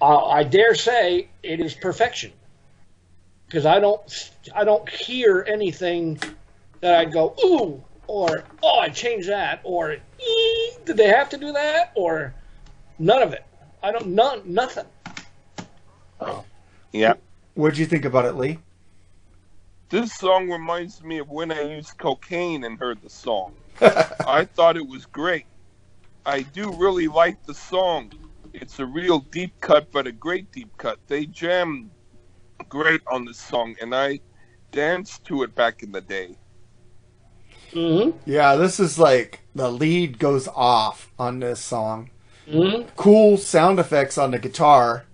I, I dare say it is perfection because I don't I don't hear anything that I'd go ooh or oh I changed that or did they have to do that or none of it. I don't none nothing. Oh. Yeah. What'd you think about it, Lee? This song reminds me of when I used cocaine and heard the song. I thought it was great. I do really like the song. It's a real deep cut, but a great deep cut. They jammed great on this song, and I danced to it back in the day. Mm-hmm. Yeah, this is like the lead goes off on this song. Mm-hmm. Cool sound effects on the guitar.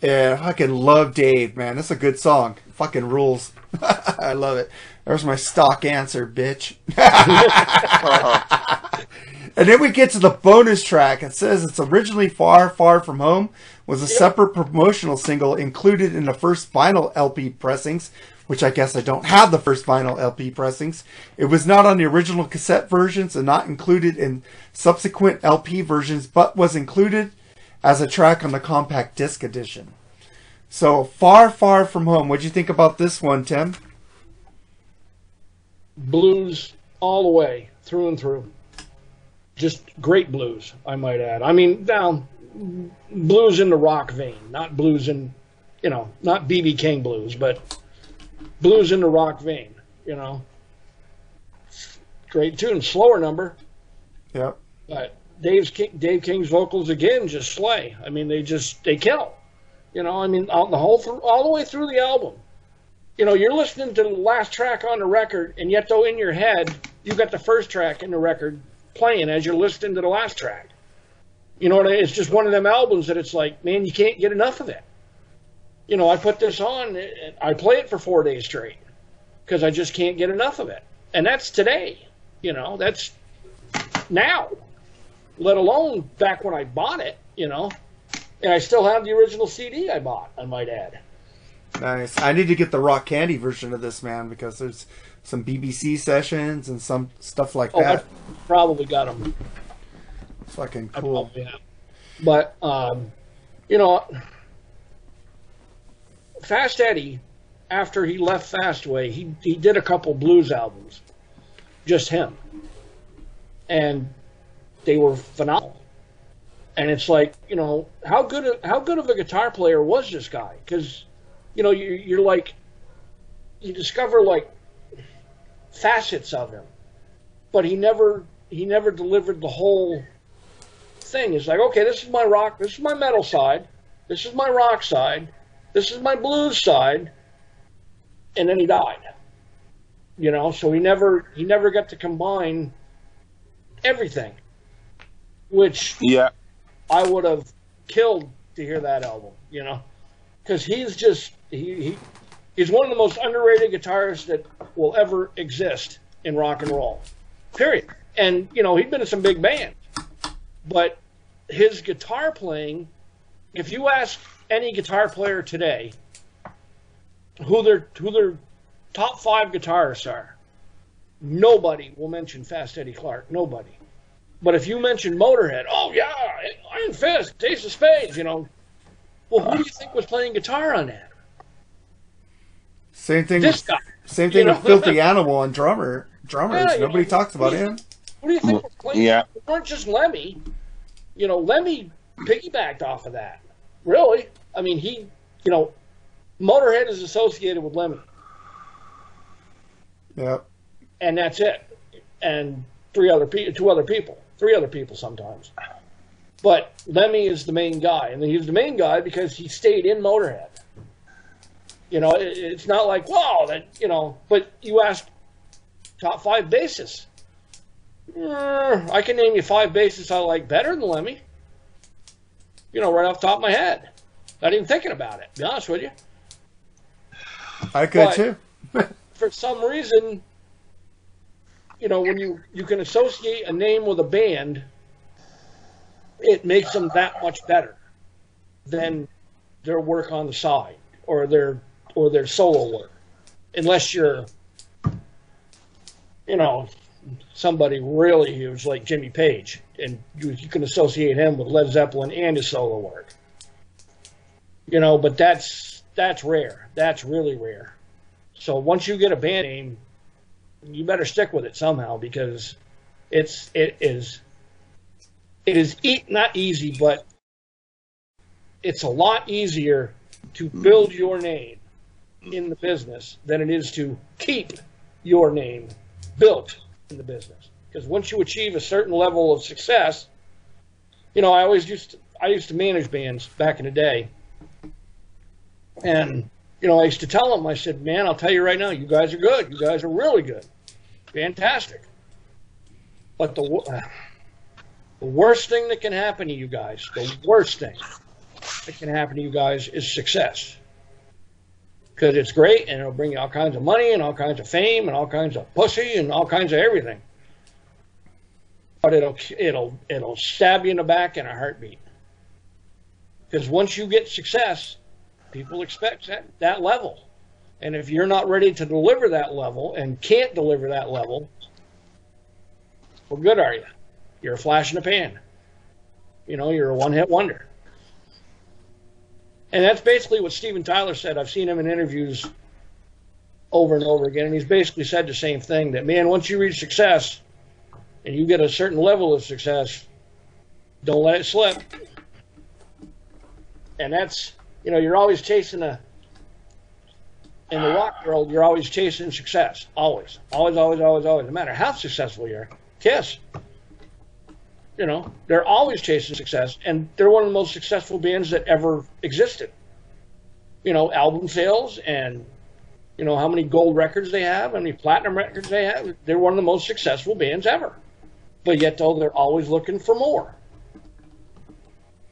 Yeah, I fucking love Dave, man. That's a good song. Fucking rules. I love it. There's my stock answer, bitch. and then we get to the bonus track. It says it's originally Far, Far From Home was a separate promotional single included in the first vinyl LP pressings, which I guess I don't have the first vinyl LP pressings. It was not on the original cassette versions and not included in subsequent LP versions, but was included as a track on the compact disc edition. So, Far, Far From Home. What'd you think about this one, Tim? Blues all the way through and through. Just great blues, I might add. I mean, down blues in the rock vein, not blues in, you know, not BB King blues, but blues in the rock vein. You know, great tune, slower number, Yep. but Dave's King, Dave King's vocals again just slay. I mean, they just they kill. You know, I mean, all, the whole through, all the way through the album. You know, you're listening to the last track on the record, and yet though in your head you got the first track in the record playing as you're listening to the last track. You know, what I mean? it's just one of them albums that it's like, man, you can't get enough of it. You know, I put this on, and I play it for four days straight because I just can't get enough of it, and that's today. You know, that's now let alone back when I bought it, you know. And I still have the original CD I bought, I might add. Nice. I need to get the rock candy version of this, man, because there's some BBC sessions and some stuff like Oh, I that. probably got them. Fucking I cool. probably have. But, um, you know, Fast Eddie, after he left Fastway, he, he did a couple blues albums. Just him. And they were phenomenal. And it's like, you know, how good of, how good of a guitar player was this guy? Because, you know, you, you're like, you discover like facets of him, but he never he never delivered the whole thing. It's like, okay, this is my rock, this is my metal side, this is my rock side, this is my blues side, and then he died. You know, so he never he never got to combine everything, which Yeah. I would have killed to hear that album, you know, because he's just he, he he's one of the most underrated guitarists that will ever exist in rock and roll, period. And you know he'd been in some big bands, but his guitar playing, if you ask any guitar player today who their who their top five guitarists are, nobody will mention Fast Eddie Clarke. Nobody. But if you mention Motorhead, oh yeah, Iron Fist, Ace of Spades, you know. Well, who do you think was playing guitar on that? Same thing. This with, guy. Same thing you with? Philthy Animal and drummer drummers. Yeah, you Nobody know, talks about him. Who do you think was playing? Yeah. It weren't just Lemmy. You know, Lemmy piggybacked off of that. Really? I mean, he, you know, Motorhead is associated with Lemmy, Yep. and that's it. And three other people, two other people, three other people sometimes. But Lemmy is the main guy, and he's the main guy because he stayed in Motorhead. You know, it, it's not like wow, that you know. But you ask top five bassists. Uh, I can name you five bassists I like better than Lemmy. You know, right off the top of my head. Not even thinking about it. To be honest with you. I could But- too. For some reason, you know, when you you can associate a name with a band, it makes them that much better than their work on the side or their or their solo work, unless you're, you know, somebody really huge like Jimmy Page, and you, you can associate him with Led Zeppelin and his solo work. You know, but that's that's rare. That's really rare. So once you get a band name, you better stick with it somehow because it's it is it is e- not easy, but it's a lot easier to mm-hmm. build your name in the business than it is to keep your name built in the business. Because once you achieve a certain level of success, you know, I always used to, I used to manage bands back in the day, and you know, I used to tell them, I said, man, I'll tell you right now, you guys are good. You guys are really good. Fantastic. But the, wo- the worst thing that can happen to you guys, the worst thing that can happen to you guys is success. Because it's great and it'll bring you all kinds of money and all kinds of fame and all kinds of pussy and all kinds of everything. But it'll it'll it'll stab you in the back in a heartbeat. Because once you get success, people expect that, that level. And if you're not ready to deliver that level and can't deliver that level, what good are you? You're a flash in the pan. You know, you're a one hit wonder. And that's basically what Steven Tyler said. I've seen him in interviews over and over again, and he's basically said the same thing that, man, once you reach success and you get a certain level of success, don't let it slip. And that's, you know, you're always chasing a, in the rock world, you're always chasing success. Always. Always, always, always, always. No matter how successful you are. Kiss. You know, they're always chasing success, and they're one of the most successful bands that ever existed. You know, album sales and, you know, how many gold records they have, how many platinum records they have. They're one of the most successful bands ever. But yet, though, they're always looking for more.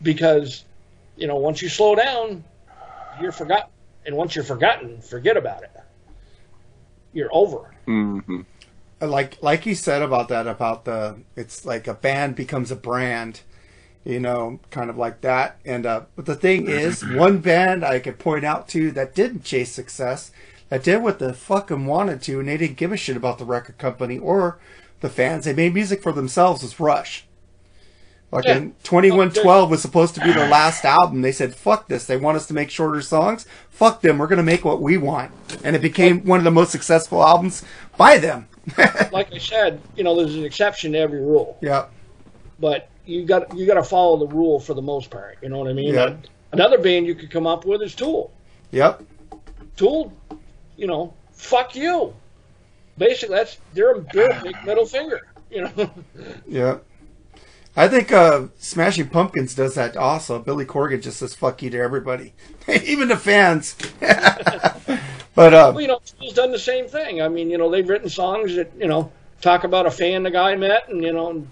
Because, you know, once you slow down, you're forgotten. And once you're forgotten, forget about it. You're over. Mm-hmm. like like you said about that about the it's like a band becomes a brand you know kind of like that and uh but the thing is one band i could point out to that didn't chase success that did what the fuck them wanted to and they didn't give a shit about the record company or the fans they made music for themselves was rush like Yeah. in 2112 was supposed to be their last album they said fuck this they want us to make shorter songs fuck them we're gonna make what we want and it became one of the most successful albums by them Like I said, you know, there's an exception to every rule. yeah but you got you got to follow the rule for the most part. You know what I mean? Yeah. Another band you could come up with is Tool. Yep. Tool, you know, fuck you. Basically, that's they're they're a big middle finger. You know, Yeah. I think uh, Smashing Pumpkins does that also. Billy Corgan just says "fuck you" to everybody, even the fans. but uh, well, you know, Tool's done the same thing. I mean, you know, they've written songs that you know talk about a fan the guy met, and you know, and,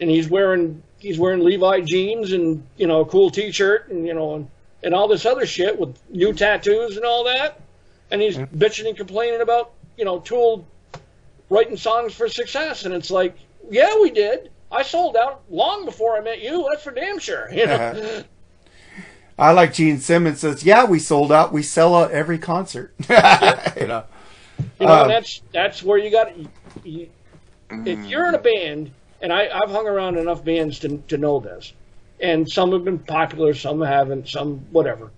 and he's wearing he's wearing Levi jeans and you know a cool T-shirt, and you know, and, and all this other shit with new tattoos and all that, and he's bitching and complaining about you know Tool writing songs for success, and it's like, yeah, we did. I sold out long before I met you. That's for damn sure. You know, uh-huh. I like Gene Simmons says, "Yeah, we sold out. We sell out every concert." you know. You know, Um, that's that's where you got. You, you, if mm. you're in a band, and I, I've hung around enough bands to to know this, and some have been popular, some haven't, some whatever.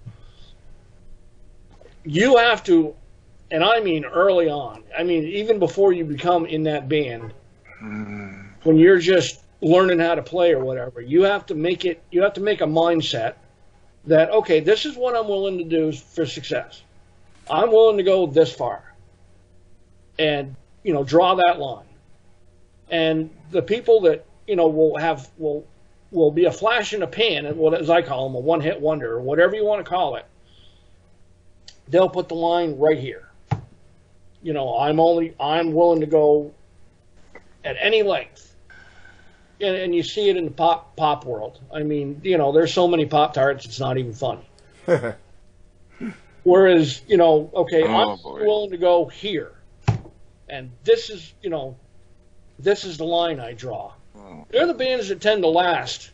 You have to, and I mean early on. I mean even before you become in that band, mm. when you're just learning how to play or whatever, you have to make it. You have to make a mindset that okay, this is what I'm willing to do for success. I'm willing to go this far and you know draw that line and the people that you know will have will will be a flash in the pan, and what as I call them, a one-hit wonder, or whatever you want to call it. They'll put the line right here. You know, I'm only I'm willing to go at any length, and, and you see it in the pop pop world. I mean, you know, there's so many pop tarts, it's not even funny. Whereas, you know, okay, Oh, I'm boy. willing to go here, and this is, you know, this is the line I draw. Oh. They're the bands that tend to last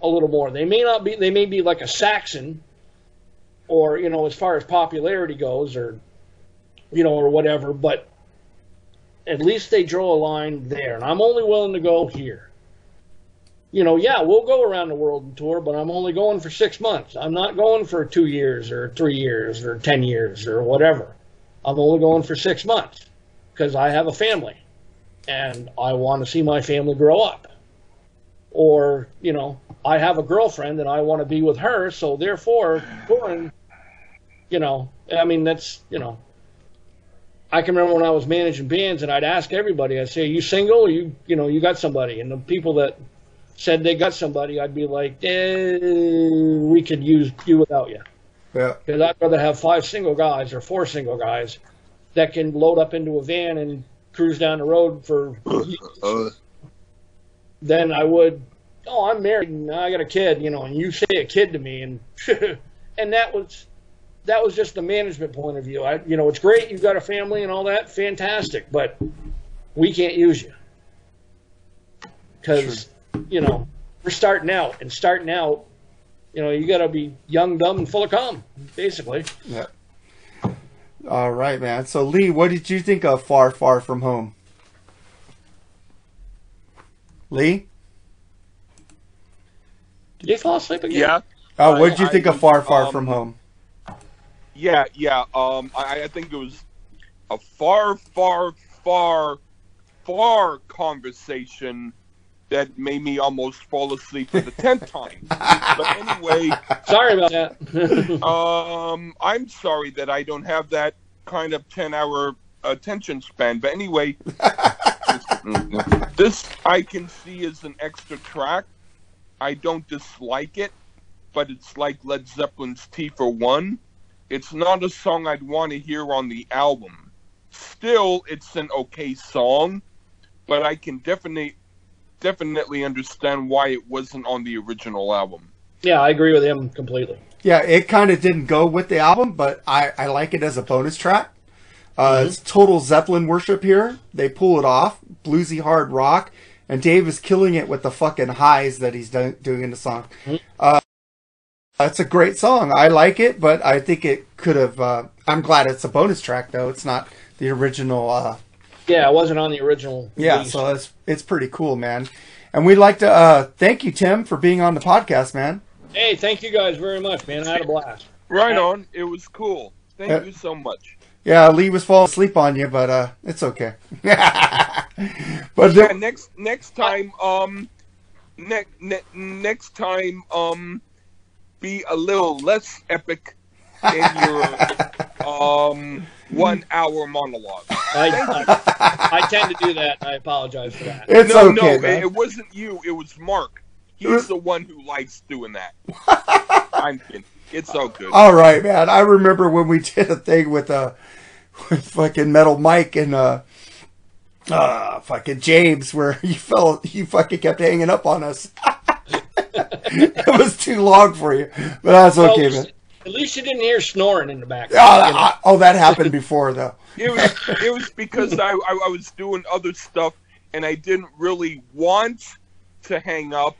a little more. They may not be. They may be like a Saxon, or you know, as far as popularity goes, or you know, or whatever. But at least they draw a line there, and I'm only willing to go here. You know, yeah, we'll go around the world and tour, but I'm only going for six months. I'm not going for two years or three years or ten years or whatever. I'm only going for six months because I have a family and I want to see my family grow up. Or, you know, I have a girlfriend and I want to be with her, so therefore, touring, you know, I mean, that's, you know, I can remember when I was managing bands and I'd ask everybody, I'd say, Are you single or you, you know, you got somebody? And the people that said they got somebody, I'd be like, eh, we could use you without you. yeah. Because I'd rather have five single guys or four single guys that can load up into a van and cruise down the road for Uh, than I would. Oh, I'm married and I got a kid, you know, and you say a kid to me, and and that was that was just the management point of view. I, you know, it's great you've got a family and all that, fantastic, but we can't use you because you know we're starting out, and starting out, you know, you got to be young, dumb, and full of cum, basically. Yeah. All right, man. So Lee, what did you think of Far Far From Home? Lee? Did you fall asleep again? yeah, Oh, what did you think I of Far Far um, From Home? yeah, yeah. Um, I, I think it was a far, far, far, far conversation that made me almost fall asleep for the tenth time. But anyway, Sorry about that. Um, I'm sorry that I don't have that kind of 10 hour attention span. But anyway, this I can see as an extra track. I don't dislike it, but it's like Led Zeppelin's Tea for One. It's not a song I'd want to hear on the album. Still, it's an okay song, but I can definitely definitely understand why it wasn't on the original album. yeah, I agree with him completely. Yeah, it kind of didn't go with the album, but I, I like it as a bonus track. Uh, It's total Zeppelin worship here. They pull it off, bluesy hard rock, and Dave is killing it with the fucking highs that he's do- doing in the song. Uh, it's a great song. I like it, but I think it could have. Uh, I'm glad it's a bonus track though. It's not the original. Yeah, it wasn't on the original. yeah, release. so it's it's pretty cool, man. And we'd like to uh, thank you, Tim, for being on the podcast, man. Hey, thank you guys very much, man. I had a blast. Right on. It was cool. Thank Uh, you so much. Yeah, Lee was falling asleep on you, but uh, it's okay. but Yeah, the, next next time, um, ne- ne- next time, um, be a little less epic in your um one hour monologue. I, I, I tend to do that. I apologize for that. it's no, okay, no, man. it, it wasn't you. It was Mark. He's the one who likes doing that. I'm kidding. It's so good. All right, man. I remember when we did a thing with uh, with fucking Metal Mike and uh, uh, fucking James, where you felt you fucking kept hanging up on us. it was too long for you, but that's okay, at, man. Least, at least you didn't hear snoring in the Oh, background. you know. oh, that happened before though. It was it was because I, I I was doing other stuff and I didn't really want to hang up,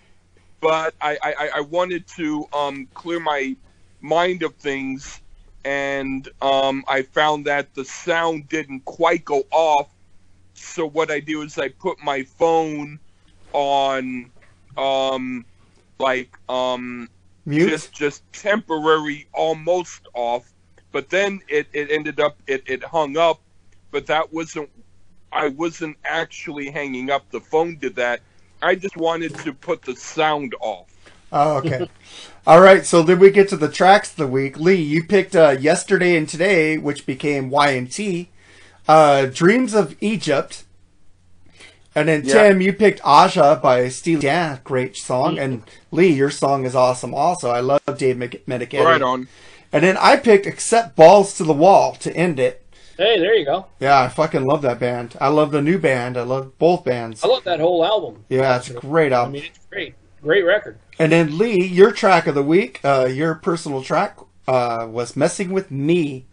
but I I, I wanted to um clear my mind of things, and um I found that the sound didn't quite go off. So what I do is I put my phone on um like um Mute. just just temporary almost off but then it, it ended up it, it hung up but that wasn't i wasn't actually hanging up the phone did that i just wanted to put the sound off Oh, okay. All right. So then we get to the tracks of the week. Lee, you picked uh, yesterday and today, which became Y and T. Uh, Dreams of Egypt. And then Yeah. Tim, you picked Aja by Steely Dan, great song. And Lee, your song is awesome also. I love Dave Mc- Meniketti. Right on. And then I picked Accept Balls to the Wall to end it. Hey, there you go. Yeah, I fucking love that band. I love the new band. I love both bands. I love that whole album. Yeah, it's a great album. I mean, it's great. Great record. And then Lee, your track of the week, uh, your personal track, uh, was "Messing with Me."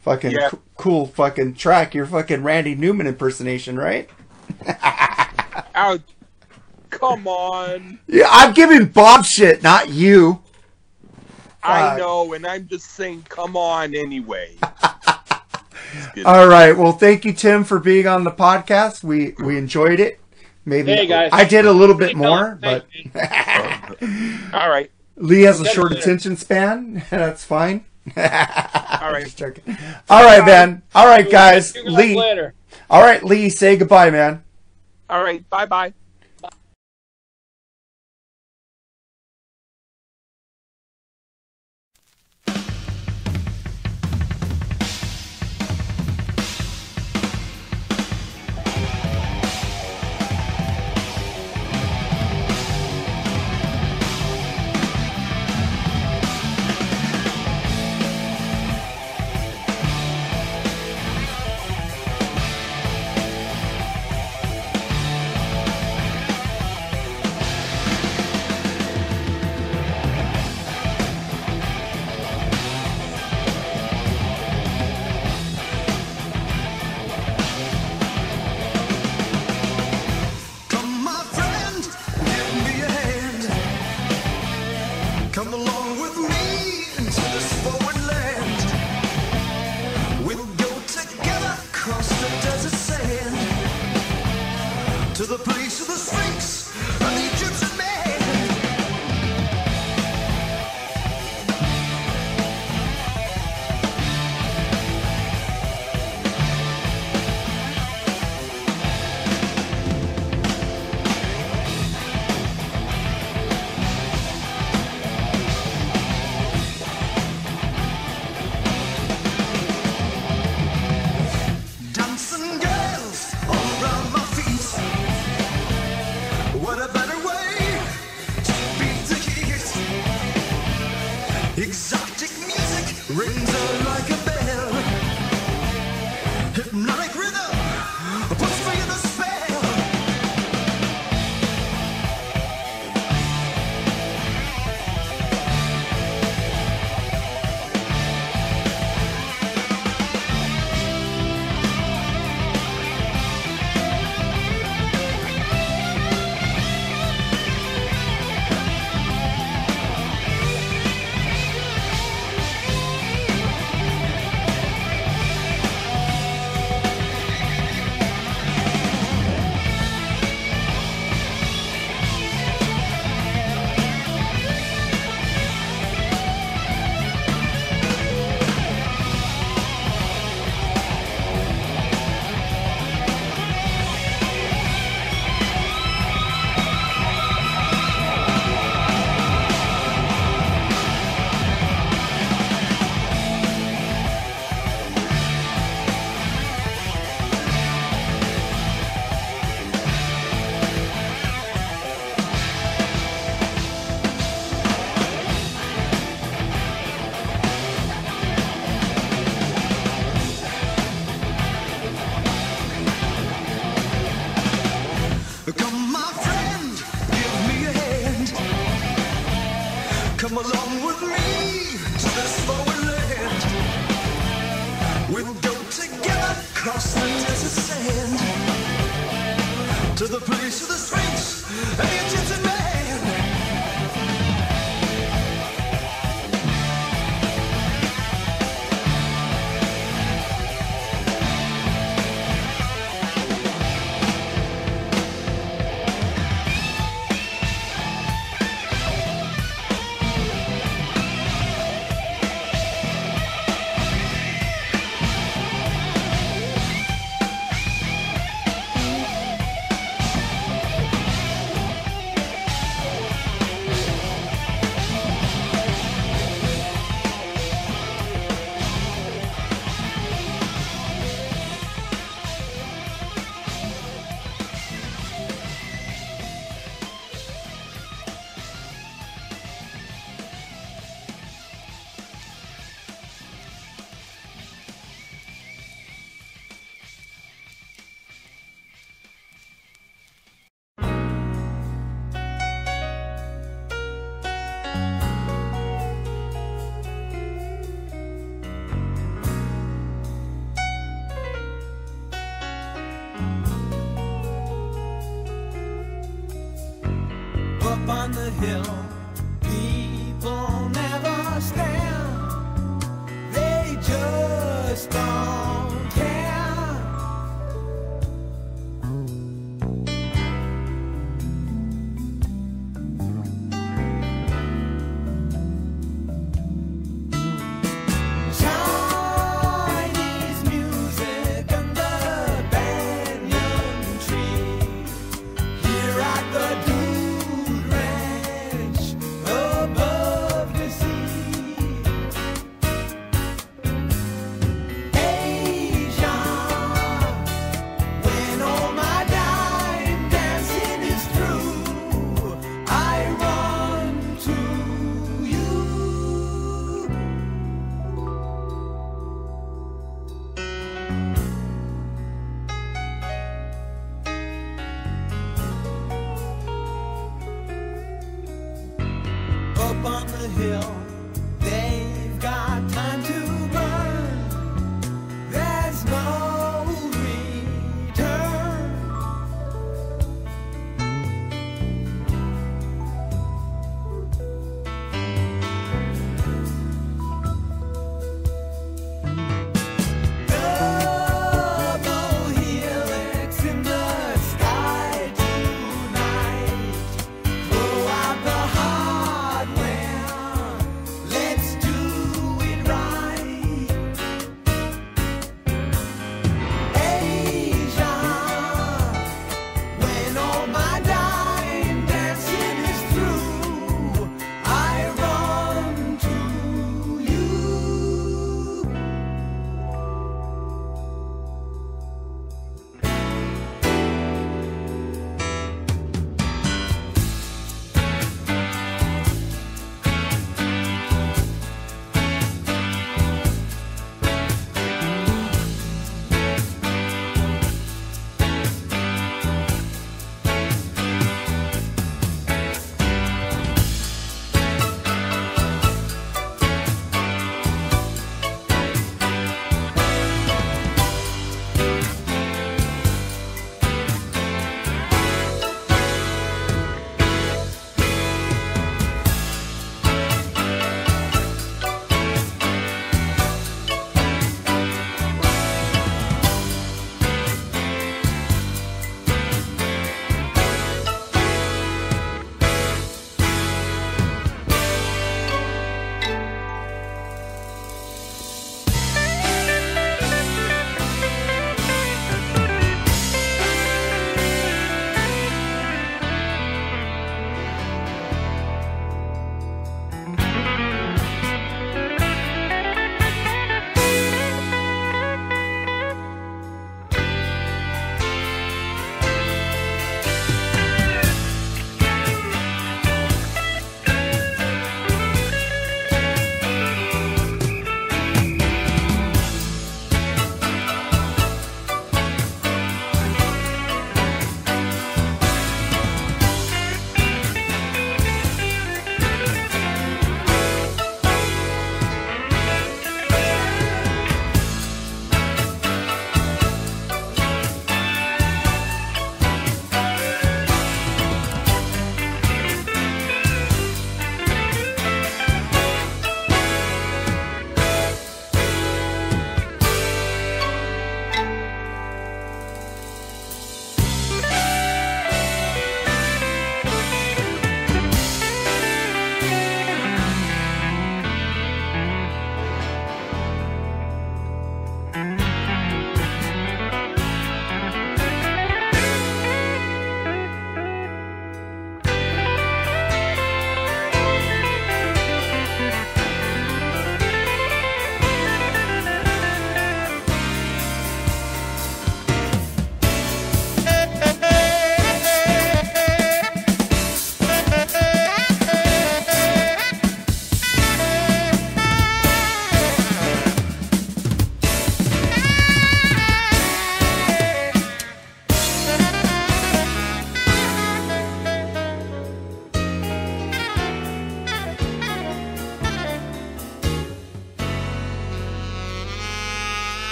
Fucking Yeah. c- cool fucking track. Your fucking Randy Newman impersonation, right? Out. Come on. Yeah, I'm giving Bob shit, not you. I Fuck. know, and I'm just saying, come on anyway. All right. Well, thank you, Tim, for being on the podcast. We we enjoyed it. Maybe Hey, guys. I did a little bit Hey, more, but All right. Lee has a short attention span. That's fine. All right. Just joking. All right, man. All right, guys. Lee. later. All right, Lee. Say goodbye, man. All right. Bye bye.